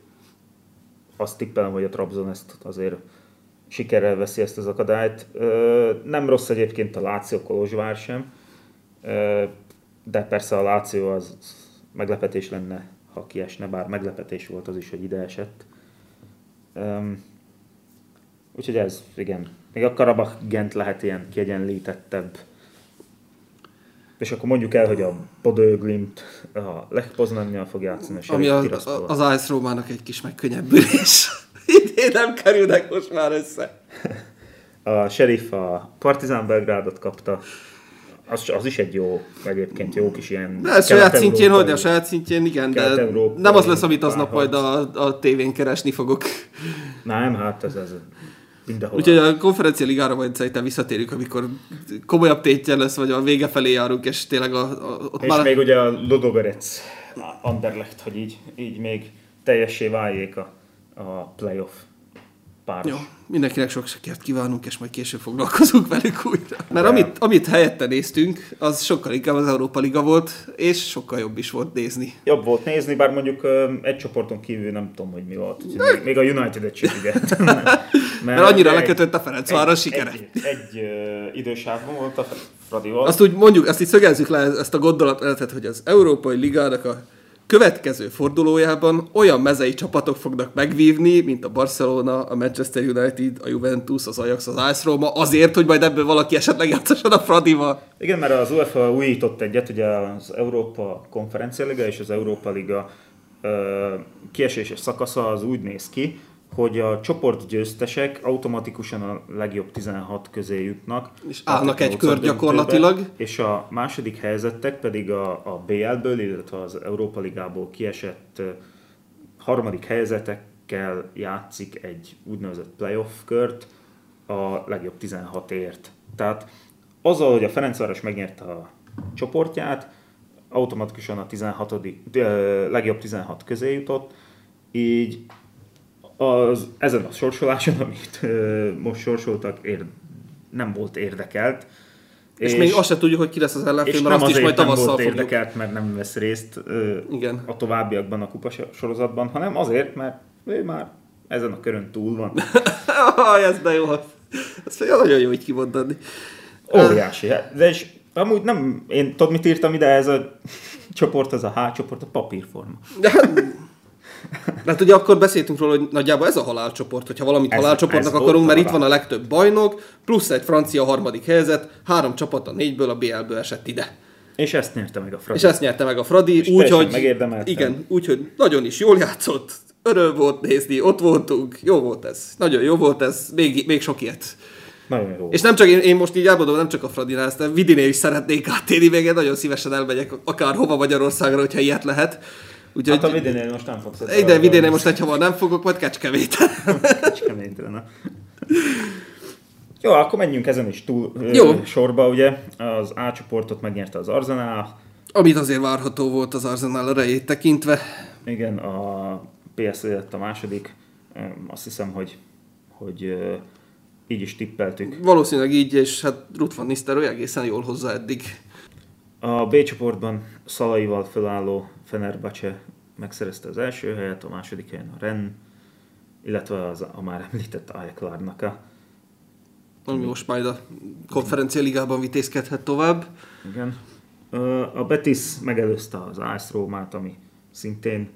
azt tippelem, hogy a Trabzon ezt azért sikerrel veszi ezt az akadályt. Nem rossz egyébként a Láció Kolozsvár sem, de persze a Láció az meglepetés lenne, ha kiesne, bár meglepetés volt az is, hogy ide esett. Úgyhogy ez, igen. Még a Karabach Gent lehet ilyen kiegyenlítettebb. És akkor mondjuk el, hogy a Bodø Glimt a Lech Poznannyal fog játszani. A Ami az, az Ice Rómának egy kis megkönnyebbülés. Idén nem kerülnek most már össze. A sheriff a Partizán Belgrádot kapta. Az, az is egy jó, egyébként jó kis ilyen... De saját szintjén, hogy a saját szintjén, igen, de nem az lesz, amit aznap majd a, a tévén keresni fogok. Nem, hát ez, ez mindenhol. Úgyhogy a konferencia ligára majd szerintem visszatérünk, amikor komolyabb tétje lesz, vagy a vége felé járunk, és tényleg a, a, ott és már... még ugye a Lodoverec Anderlecht, hogy így, így még teljessé váljék a a playoff páros. Jó, mindenkinek sok sikert kívánunk, és majd később foglalkozunk velük újra. Mert De... amit, amit helyette néztünk, az sokkal inkább az Európa Liga volt, és sokkal jobb is volt nézni. Jobb volt nézni, bár mondjuk egy csoporton kívül nem tudom, hogy mi volt. Még, még a United-et sem Mert, Mert annyira egy, lekötött a Ferencváros sikere. Egy, egy, egy idősávban volt a Fradival. Azt úgy mondjuk, azt így szögezzük le ezt a gondolatot, hogy az Európai Ligának a következő fordulójában olyan mezei csapatok fognak megvívni, mint a Barcelona, a Manchester United, a Juventus, az Ajax, az AS Roma, azért, hogy majd ebből valaki esetleg játszasson a Fradival. Igen, mert az UEFA újított egyet, ugye az Európa Konferencia Liga és az Európa Liga kieséses szakasza az úgy néz ki, hogy a csoportgyőztesek automatikusan a legjobb 16 közé jutnak. És állnak egy kör gyakorlatilag. És a második helyzettek pedig a, a BL-ből, illetve az Európa Ligából kiesett harmadik helyzetekkel játszik egy úgynevezett playoff kört a legjobb 16-ért. Tehát azzal, hogy a Ferencváros megnyerte a csoportját, automatikusan a 16. legjobb 16 közé jutott, így az, ezen a sorsoláson, amit ö, most sorsoltak, ér, nem volt érdekelt, És, és még azt se tudjuk, hogy ki lesz az ellenfél, mert azt is majd tavasszal nem volt érdekelt, mert nem vesz részt ö, Igen. a továbbiakban a kupa sorozatban, hanem azért, mert ő már ezen a körön túl van. ez de jó. Ezt nagyon jó így kimondani. Óriási. De és amúgy nem, én tudod mit írtam ide, ez a csoport, az a H csoport, a papírforma. De hát ugye akkor beszéltünk róla, hogy nagyjából ez a halálcsoport, hogyha valamit ez, halálcsoportnak ez akarunk, mert itt van a legtöbb bajnok, plusz egy francia harmadik helyzet, három csapat a négyből a BL-ből esett ide. És ezt nyerte meg a Fradi. És ezt nyerte meg a Fradi, úgyhogy igen, úgyhogy nagyon is jól játszott, öröm volt nézni, ott voltunk, jó volt ez, nagyon jó volt ez, még, még sok ilyet. Nagyon jó. És nem csak én, én most így elmondom, nem csak a Fradinál, de Vidinél is szeretnék áttérni, még én nagyon szívesen elmegyek akár hova Magyarországra, hogyha ilyet lehet. Úgyhogy, hát a Vidinél most nem fogsz. Ide Vidinél most egy hova nem fogok, majd Kecskeméten. Kecskeméten, na. Jó, akkor menjünk ezen is túl Jó. sorba, ugye. Az A csoportot megnyerte az Arsenal. Amit azért várható volt az Arsenal erejét tekintve. Igen, a PSV lett a második. Azt hiszem, hogy, hogy így is tippeltük. Valószínűleg így, és hát Ruth van Nistelrooy egészen jól hozzá eddig. A B csoportban Szalaival felálló Fenerbahce megszerezte az első helyet, a második helyen a Ren, illetve az, a már említett Ajax Larnaka. Ami most majd a konferencia ligában vitézkedhet tovább. Igen. A Betis megelőzte az AS Rómát, ami szintén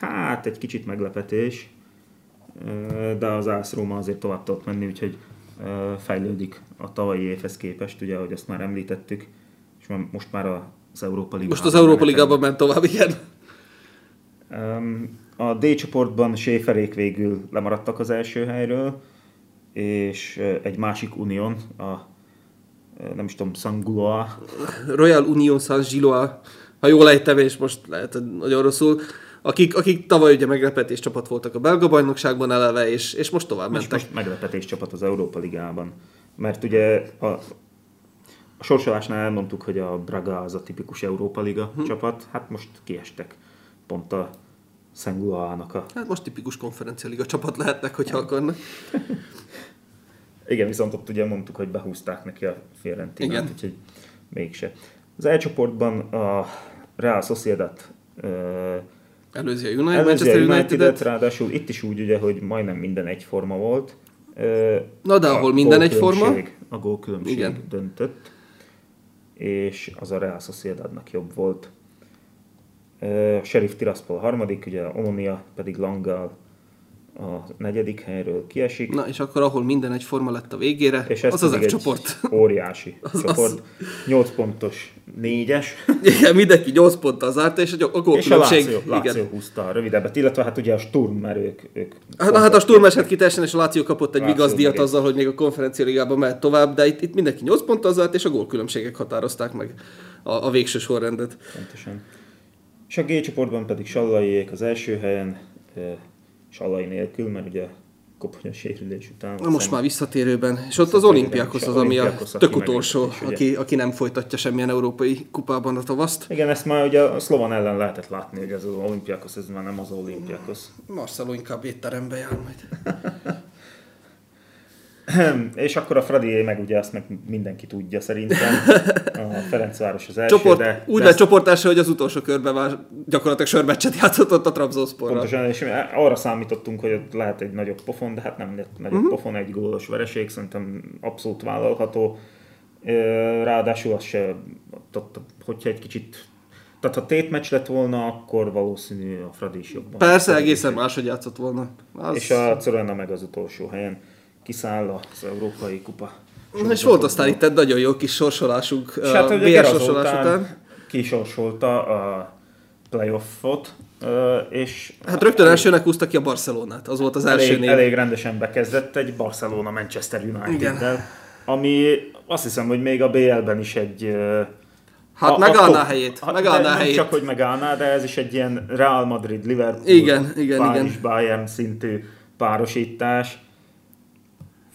hát egy kicsit meglepetés, de az AS Róma azért tovább tudott menni, úgyhogy fejlődik a tavalyi évhez képest, ugye, ahogy azt már említettük, és most már az Európa Ligában. Most az Európa Ligában ment tovább, igen. A D csoportban Séferék végül lemaradtak az első helyről, és egy másik unión, a nem is tudom, Sanguloa. Royal Union San Giloa, ha jól ejtem, és most lehet, nagyon rosszul, akik, akik tavaly ugye meglepetés csapat voltak a belga bajnokságban eleve, és, és most tovább mentek. Most, most meglepetés csapat az Európa Ligában. Mert ugye a, a sorsolásnál elmondtuk, hogy a Braga az a tipikus Európa Liga hm. csapat, hát most kiestek pont a Szengulának a... Hát most tipikus konferencialiga csapat lehetnek, hogyha akarnak. Igen, viszont ott ugye mondtuk, hogy behúzták neki a Fiorentinát, úgyhogy mégse. Az elcsoportban a Real Sociedad Előzi a United, Előzi a United, United ráadásul itt is úgy ugye, hogy majdnem minden egyforma volt. Na de ahol minden egyforma. A gólkülönbség döntött, és az a Real Sociedadnak jobb volt. Sheriff Tiraspol a harmadik, ugye Omonia pedig Langal a negyedik helyről kiesik. Na, és akkor ahol minden egyforma lett a végére, és ez az az csoport. Óriási az csoport. Az... 8 pontos, 4-es. Igen, mindenki 8 ponttal zárt, és a, gólkülönbség. És a Láció, Láció húzta a rövidebbet, illetve hát ugye a Sturm, mert ők... ők hát, hát a Sturm esett ki teljesen, és a Láció kapott egy vigaszdiat azzal, hogy még a konferencia ligában mehet tovább, de itt, itt mindenki 8 ponttal zárt, és a gólkülönbségek határozták meg a, a végső sorrendet. Pontosan. És a G csoportban pedig Sallaiék az első helyen, Sallai nélkül, mert ugye koponya sérülés után. Na most már visszatérőben. És ott az olimpiákhoz az, ami a tök utolsó, aki, aki nem folytatja semmilyen európai kupában a tavaszt. Igen, ezt már ugye a Szlovan ellen lehetett látni, hogy ez az olimpiákhoz, ez már nem az olimpiákhoz. Marcelo inkább étterembe jár majd. És akkor a Fradi meg ugye azt meg mindenki tudja szerintem. A Ferencváros az első, Csoport, de... Úgy lett csoportása, hogy az utolsó körben már gyakorlatilag sörmeccset játszott ott a Trabzonsporra. Pontosan, és arra számítottunk, hogy ott lehet egy nagyobb pofon, de hát nem lett nagyobb uh-huh. pofon, egy gólos vereség, szerintem abszolút vállalható. Ráadásul az se, hogyha egy kicsit tehát ha tétmeccs lett volna, akkor valószínű a Fradi is jobban. Persze, egészen máshogy játszott volna. Az... És a Corona meg az utolsó helyen kiszáll az Európai Kupa. Na, és volt aztán itt egy nagyon jó kis sorsolásunk, és hát, a BR sorsolás után. Kisorsolta a playoffot, és... Hát rögtön elsőnek húzta ki a Barcelonát, az volt az elég, első név. Elég rendesen bekezdett egy Barcelona-Manchester United-del, ami azt hiszem, hogy még a BL-ben is egy... Hát a, megállná a helyét. Hát megállná helyét. csak, hogy megállná, de ez is egy ilyen Real Madrid, Liverpool, igen, igen, Párizs, igen. Bayern szintű párosítás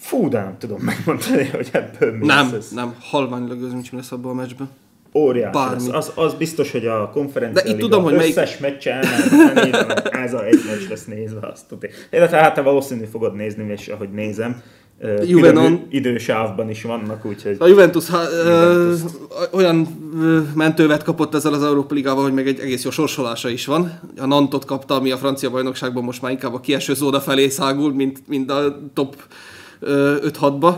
Fú, de nem tudom megmondani, hogy ebből mi Nem, lesz nem, az nincs lesz abban a meccsben. Óriási Az, az, az, biztos, hogy a konferencia De itt tudom, hogy melyik... összes meccse ez a egy meccs lesz nézve, azt tudja. Illetve hát te valószínű fogod nézni, és ahogy nézem, Juvenon, idősávban is vannak, úgyhogy... A Juventus, ha, Juventus. Ö, olyan mentővet kapott ezzel az Európa Ligával, hogy meg egy egész jó sorsolása is van. A Nantot kapta, ami a francia bajnokságban most már inkább a kieső zóna felé szágul, mint, mint a top 5-6-ba.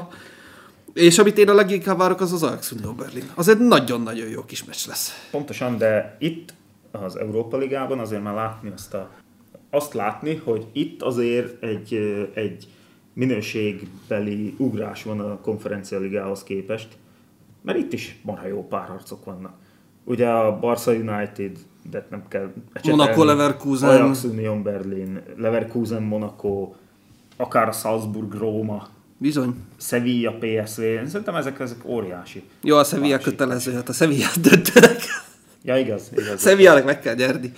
És amit én a leginkább várok, az az Ajax Unió Berlin. Az egy nagyon-nagyon jó kis meccs lesz. Pontosan, de itt az Európa Ligában azért már látni azt a, azt látni, hogy itt azért egy, egy minőségbeli ugrás van a konferencia ligához képest, mert itt is marha jó párharcok vannak. Ugye a Barca United, de nem kell Monaco, Leverkusen. Ajax Union Berlin, Leverkusen, Monaco, akár a Salzburg, Róma. Bizony. Sevilla, PSV, szerintem ezek, ezek óriási. Jó, a Sevilla kötelező, hát a Sevilla döntenek. Ja, igaz, igaz. Sevilla-nak meg kell nyerni.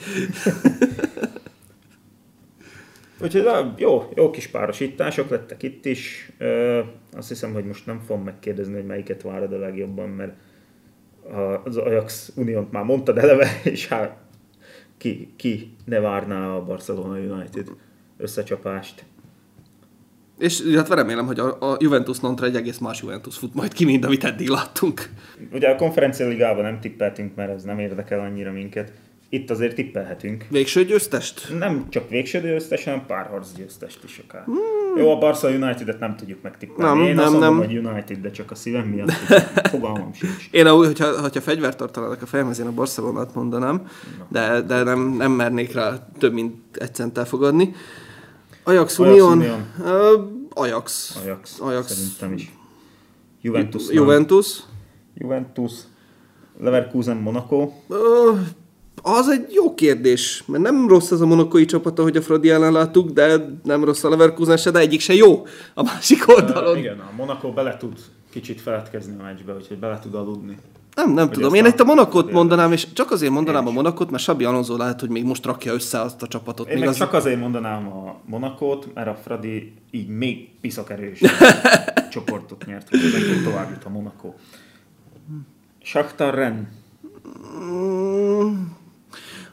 Úgyhogy jó, jó kis párosítások lettek itt is. Azt hiszem, hogy most nem fogom megkérdezni, hogy melyiket várod a legjobban, mert az Ajax Uniónt már mondtad eleve, és hát ki, ki ne várná a Barcelona United összecsapást. És illetve remélem, hogy a, a Juventus Nantra egy egész más Juventus fut majd ki, mint amit eddig láttunk. Ugye a konferencia ligában nem tippeltünk, mert ez nem érdekel annyira minket itt azért tippelhetünk. Végső győztest? Nem csak végső győztest, hanem párharc győztest is akár. Hmm. Jó, a Barca United-et nem tudjuk megtippelni. Nem, Én nem, azt mondom, nem. hogy United, de csak a szívem miatt fogalmam sincs. Én, ahogy, hogyha, hogyha fegyvert tartanának a fejemhez, én a Barcelonát mondanám, de, de nem, nem mernék rá több mint egy centtel fogadni. Ajax, Ajax Union, Union. Uh, Ajax. Ajax. Ajax. Szerintem is. Juventus. Juventus. Juventus. Leverkusen, Monaco. Uh, az egy jó kérdés, mert nem rossz az a monokói csapat, ahogy a Fradi ellen láttuk, de nem rossz a Leverkusen se, de egyik se jó a másik oldalon. Uh, igen, a Monaco bele tud kicsit feledkezni a meccsbe, úgyhogy bele tud aludni. Nem, nem tudom. Én itt a Monakot mondanám, és csak azért mondanám a Monakot, mert Sabi Alonso lehet, hogy még most rakja össze azt a csapatot. Én még meg az... csak azért mondanám a Monakot, mert a Fradi így még piszakerős csoportot nyert, hogy tovább jut a Monaco. Shakhtar Ren. Mm,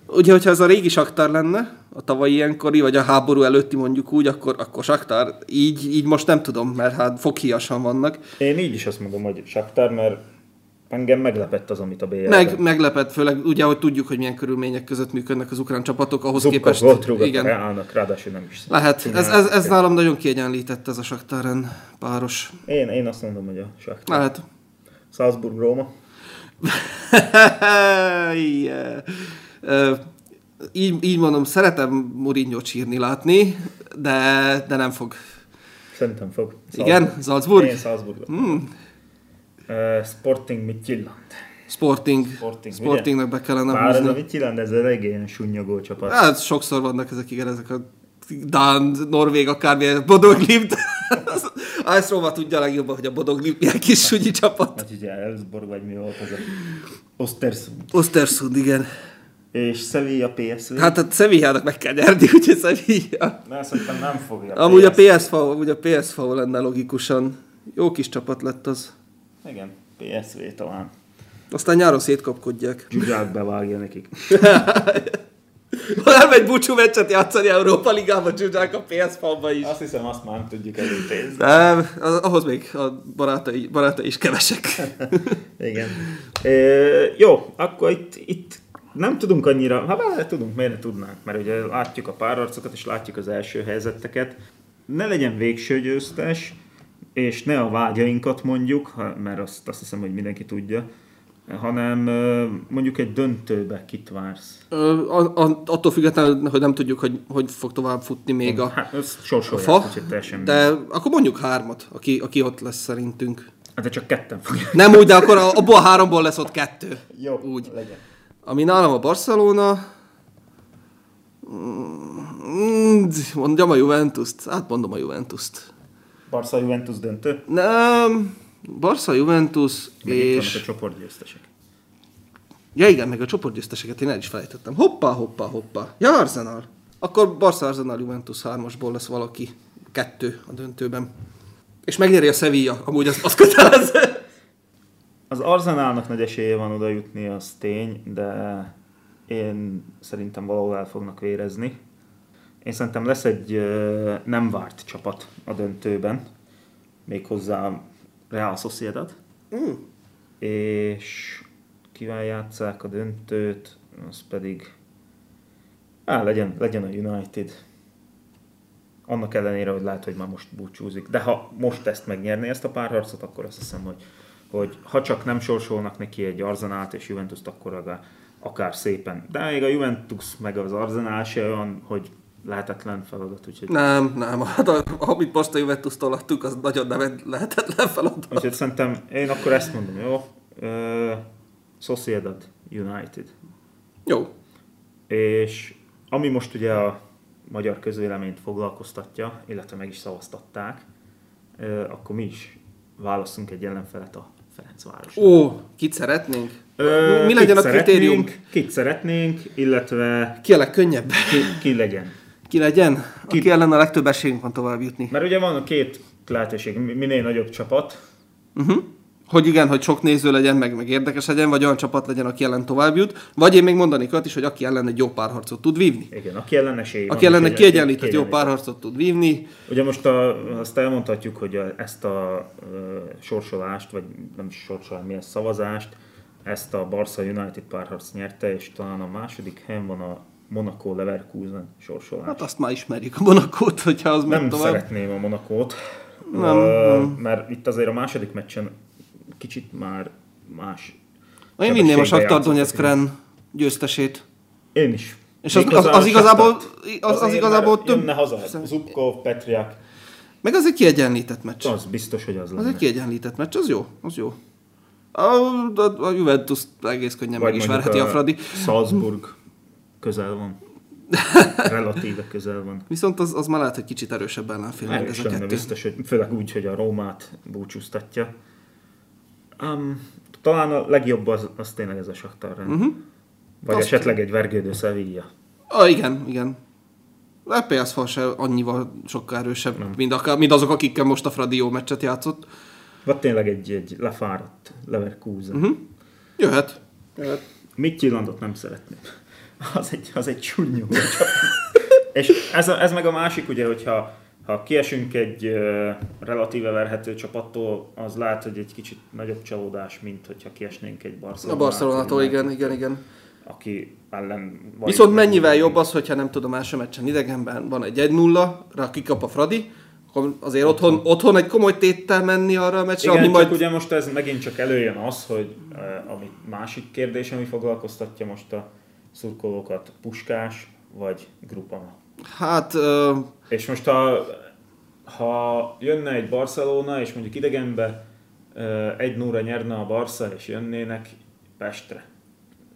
Ugye, hogyha ez a régi Saktar lenne, a tavalyi ilyenkori, vagy a háború előtti mondjuk úgy, akkor, akkor Saktar így, így most nem tudom, mert hát foghíjasan vannak. Én így is azt mondom, hogy Saktar, mert engem meglepett az, amit a BL. Meg, meglepett, főleg ugye, hogy tudjuk, hogy milyen körülmények között működnek az ukrán csapatok, ahhoz Zubka képest... volt igen. állnak, ráadásul nem is. Lehet, ez, ez, ez, nálam nagyon kiegyenlített ez a Saktáren páros. Én, én azt mondom, hogy a Saktár. Lehet. Salzburg, Róma. yeah így, így mondom, szeretem Mourinho sírni látni, de, de nem fog. Szerintem fog. Salzburg. Igen? Salzburg? Én Salzburg. Hmm. Uh, Sporting Midtjylland. Sporting. Sporting Sportingnak be kellene Bár húzni. Bár a Midtjylland, ez egy ilyen sunnyogó csapat. Hát sokszor vannak ezek, igen, ezek a Dán, Norvég, akármilyen Bodoglimt. Azt Róma tudja legjobban, hogy a Bodoglimt milyen kis sunyi csapat. Hát ugye Elfsborg, vagy mi volt az a Ostersund. Ostersund, igen. És Sevilla PSV. Hát a Sevillának meg kell nyerni, úgyhogy Sevilla. Na, szerintem nem fogja. Amúgy a PSV, amúgy a PSV lenne logikusan. Jó kis csapat lett az. Igen, PSV talán. Aztán nyáron szétkapkodják. Zsuzsák bevágja nekik. Nem egy búcsú meccset játszani Európa Ligában Zsuzsák a PSV-ba is. Azt hiszem, azt már nem tudjuk előtézni. Nem, ahhoz még a barátai, barátai is kevesek. Igen. E, jó, akkor itt, itt nem tudunk annyira, ha bár tudunk, miért ne tudnánk, mert ugye látjuk a párarcokat és látjuk az első helyzeteket. Ne legyen végső győztes, és ne a vágyainkat mondjuk, mert azt, azt hiszem, hogy mindenki tudja, hanem mondjuk egy döntőbe kit vársz? A, a, attól függetlenül, hogy nem tudjuk, hogy hogy fog tovább futni még a, hát, a fa, de akkor mondjuk hármat, aki, aki ott lesz szerintünk. Hát de csak ketten fogják. Nem úgy, de akkor abból a háromból lesz ott kettő. Jó, úgy. legyen. Ami nálam a Barcelona, mm, mondjam a Juventus-t, mondom a Juventus-t. Barca Juventus döntő? Nem, Barca Juventus meg és... Itt a csoportgyőztesek. Ja igen, meg a csoportgyőzteseket én el is felejtettem. Hoppá, hoppá, hoppá. Ja, Arsenal. Akkor Barca Arsenal Juventus 3-asból lesz valaki kettő a döntőben. És megnyeri a Sevilla, amúgy az, az kötelező. Az Arzenálnak nagy esélye van oda jutni, az tény, de én szerintem valahol el fognak vérezni. Én szerintem lesz egy nem várt csapat a döntőben. méghozzá Real Sociedad. Mm. És kivel játszák a döntőt, az pedig á, legyen, legyen a United. Annak ellenére, hogy lehet, hogy már most búcsúzik. De ha most ezt megnyerné, ezt a párharcot, akkor azt hiszem, hogy, hogy ha csak nem sorsolnak neki egy Arzenát és juventus akkor akár szépen. De még a Juventus meg az Arzenál se olyan, hogy lehetetlen feladat. Úgyhogy... Nem, nem. Hát, amit most a Juventus-tól adtuk, az nagyon nem lehetetlen feladat. Úgyhogy szerintem én akkor ezt mondom, jó? Uh, Sociedad United. Jó. És ami most ugye a magyar közvéleményt foglalkoztatja, illetve meg is szavaztatták, uh, akkor mi is válaszunk egy ellenfelet a Ferencváros. Ó, kit szeretnénk? Ö, mi legyen a kritérium? Kit szeretnénk, illetve... Ki a legkönnyebb? Ki, ki legyen. Ki legyen? Ki... Aki ellen a legtöbb esélyünk van tovább jutni. Mert ugye van két lehetőség, minél nagyobb csapat. Uh-huh. Hogy igen, hogy sok néző legyen, meg, meg érdekes legyen, vagy olyan csapat legyen, aki ellen tovább jut. Vagy én még mondani olyat is, hogy aki ellen egy jó párharcot tud vívni. Igen, aki ellen esély Aki ellen egy kiegyenlített jó párharcot tud vívni. Ugye most a, azt elmondhatjuk, hogy a, ezt a uh, sorsolást, vagy nem is sorsolást, mi ez szavazást, ezt a Barca United párharc nyerte, és talán a második helyen van a Monaco Leverkusen sorsolás. Hát azt már ismerjük a Monakót, hogyha az Nem tovább. szeretném a Monakót, nem, uh, nem. mert itt azért a második meccsen kicsit már más. Én vinném a Shakhtar Donetsk győztesét. Én is. És az, az, az, igazából, az, az igazából több... Jönne haza, Zubkov, Petriak. Meg az egy kiegyenlített meccs. Az biztos, hogy az lenne. Az egy kiegyenlített meccs, az jó, az jó. A, a, a Juventus egész könnyen Vagy meg is verheti a, a Fradi. Salzburg közel van. Relatíve közel van. Viszont az, az már lehet, hogy kicsit erősebb ellenfél. Ez a kettő. biztos, hogy főleg úgy, hogy a Rómát búcsúztatja. Um, talán a legjobb az, az tényleg ez a Shakhtar uh-huh. Vagy Azt esetleg egy vergődő Sevilla. Ah, igen, igen. A PSV se annyival sokkal erősebb, mint, akár, mint azok, akikkel most a Fradi jó meccset játszott. Vagy tényleg egy, egy lefáradt Leverkusen. Uh-huh. Jöhet. Jöhet. Midtjyllandot nem szeretném. Az egy, az egy csúnyú És ez, a, ez meg a másik, ugye, hogyha ha kiesünk egy uh, relatíve verhető csapattól, az lehet, hogy egy kicsit nagyobb csalódás, mint hogyha kiesnénk egy Barcelonától. A Barcelonától, igen, igen, igen. Aki ellen... Viszont mennyivel jobb az, hogyha nem tudom, első meccsen idegenben van egy 1-0, kikap a Fradi, akkor azért otthon, otthon, otthon egy komoly téttel menni arra a meccsre, Igen, ami majd... ugye most ez megint csak előjön az, hogy uh, ami másik kérdés, ami foglalkoztatja most a szurkolókat, Puskás vagy Grupama? Hát... Uh... És most ha, ha jönne egy Barcelona, és mondjuk idegenbe uh, egy nóra nyerne a Barca, és jönnének Pestre,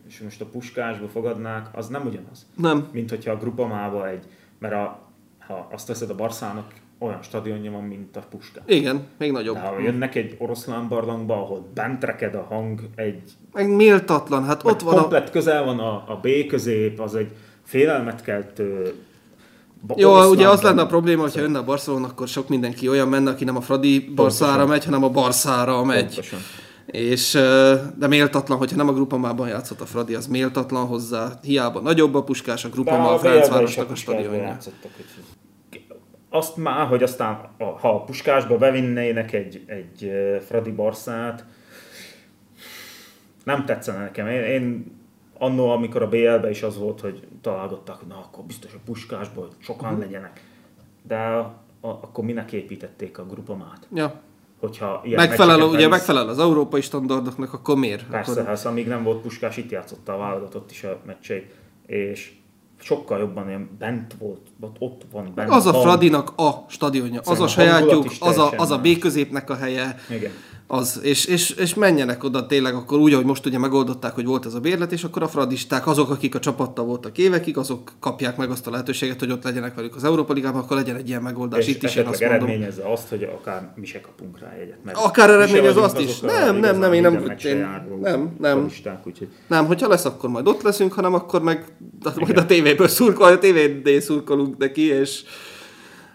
és most a Puskásba fogadnák, az nem ugyanaz. Nem. Mint hogyha a Grupamába egy, mert a, ha azt veszed a Barszának, olyan stadionja van, mint a Puskás. Igen, még nagyobb. De ha jönnek egy oroszlán barlangba, ahol bent reked a hang, egy... Meg méltatlan, hát ott van komplet a... közel van a, a B közép, az egy félelmet keltő jó, ugye az lenne a probléma, hogyha jönne a Barcelona, akkor sok mindenki olyan menne, aki nem a Fradi Barszára megy, hanem a Barszára megy. Pontosan. És, de méltatlan, hogyha nem a grupamában játszott a Fradi, az méltatlan hozzá. Hiába nagyobb a puskás, a grupama a Ferencvárosnak a stadionja azt már, hogy aztán ha a puskásba bevinnének egy, egy Fradi Barszát, nem tetszene nekem. Én, én annó, amikor a BL-be is az volt, hogy találgatták, hogy na akkor biztos a puskásból sokan uh-huh. legyenek. De a, a, akkor minek építették a grupamát? Ja. Hogyha ilyen megfelel, ugye is... megfelel az európai standardoknak, akkor miért? Persze, akkor... hát amíg nem volt puskás, itt játszotta a válogatott is a meccseit. És sokkal jobban ilyen bent volt, ott van bent. Az a Fradinak a stadionja, az a sajátjuk, az a, az a B középnek a helye. Igen az, és, és, és menjenek oda tényleg akkor úgy, ahogy most ugye megoldották, hogy volt ez a bérlet, és akkor a fradisták, azok, akik a csapattal voltak évekig, azok kapják meg azt a lehetőséget, hogy ott legyenek velük az Európa Ligában, akkor legyen egy ilyen megoldás. És Itt is én azt eredményezze azt, hogy akár mi se kapunk rá egyet. Mert akár eredményezze azt is. Nem, nem, nem, én nem, én, nem, nem. úgyhogy... Nem, hogyha lesz, akkor majd ott leszünk, hanem akkor meg majd a tévéből szurkol, a tévéd szurkolunk neki, és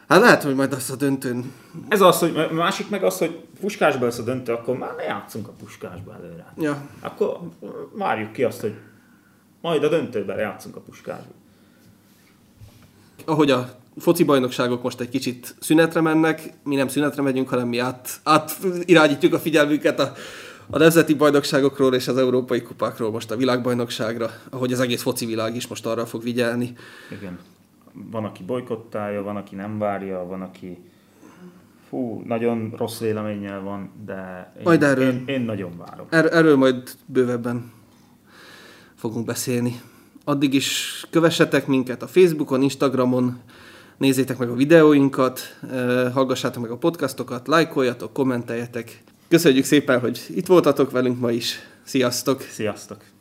Hát lehet, hogy majd azt a döntőn. Ez az, hogy másik meg az, hogy puskásba lesz a döntő, akkor már ne játszunk a puskásba előre. Ja. Akkor várjuk ki azt, hogy majd a döntőben játszunk a puskásba. Ahogy a foci bajnokságok most egy kicsit szünetre mennek, mi nem szünetre megyünk, hanem mi át, át irányítjuk a figyelmünket a, a nemzeti bajnokságokról és az európai kupákról most a világbajnokságra, ahogy az egész foci világ is most arra fog vigyelni. Igen. Van, aki bolykottálja, van, aki nem várja, van, aki fú, nagyon rossz véleménnyel van, de én, majd erről, én, én nagyon várom. Er, erről majd bővebben fogunk beszélni. Addig is kövessetek minket a Facebookon, Instagramon, nézzétek meg a videóinkat, hallgassátok meg a podcastokat, lájkoljatok, kommenteljetek. Köszönjük szépen, hogy itt voltatok velünk ma is. Sziasztok! Sziasztok!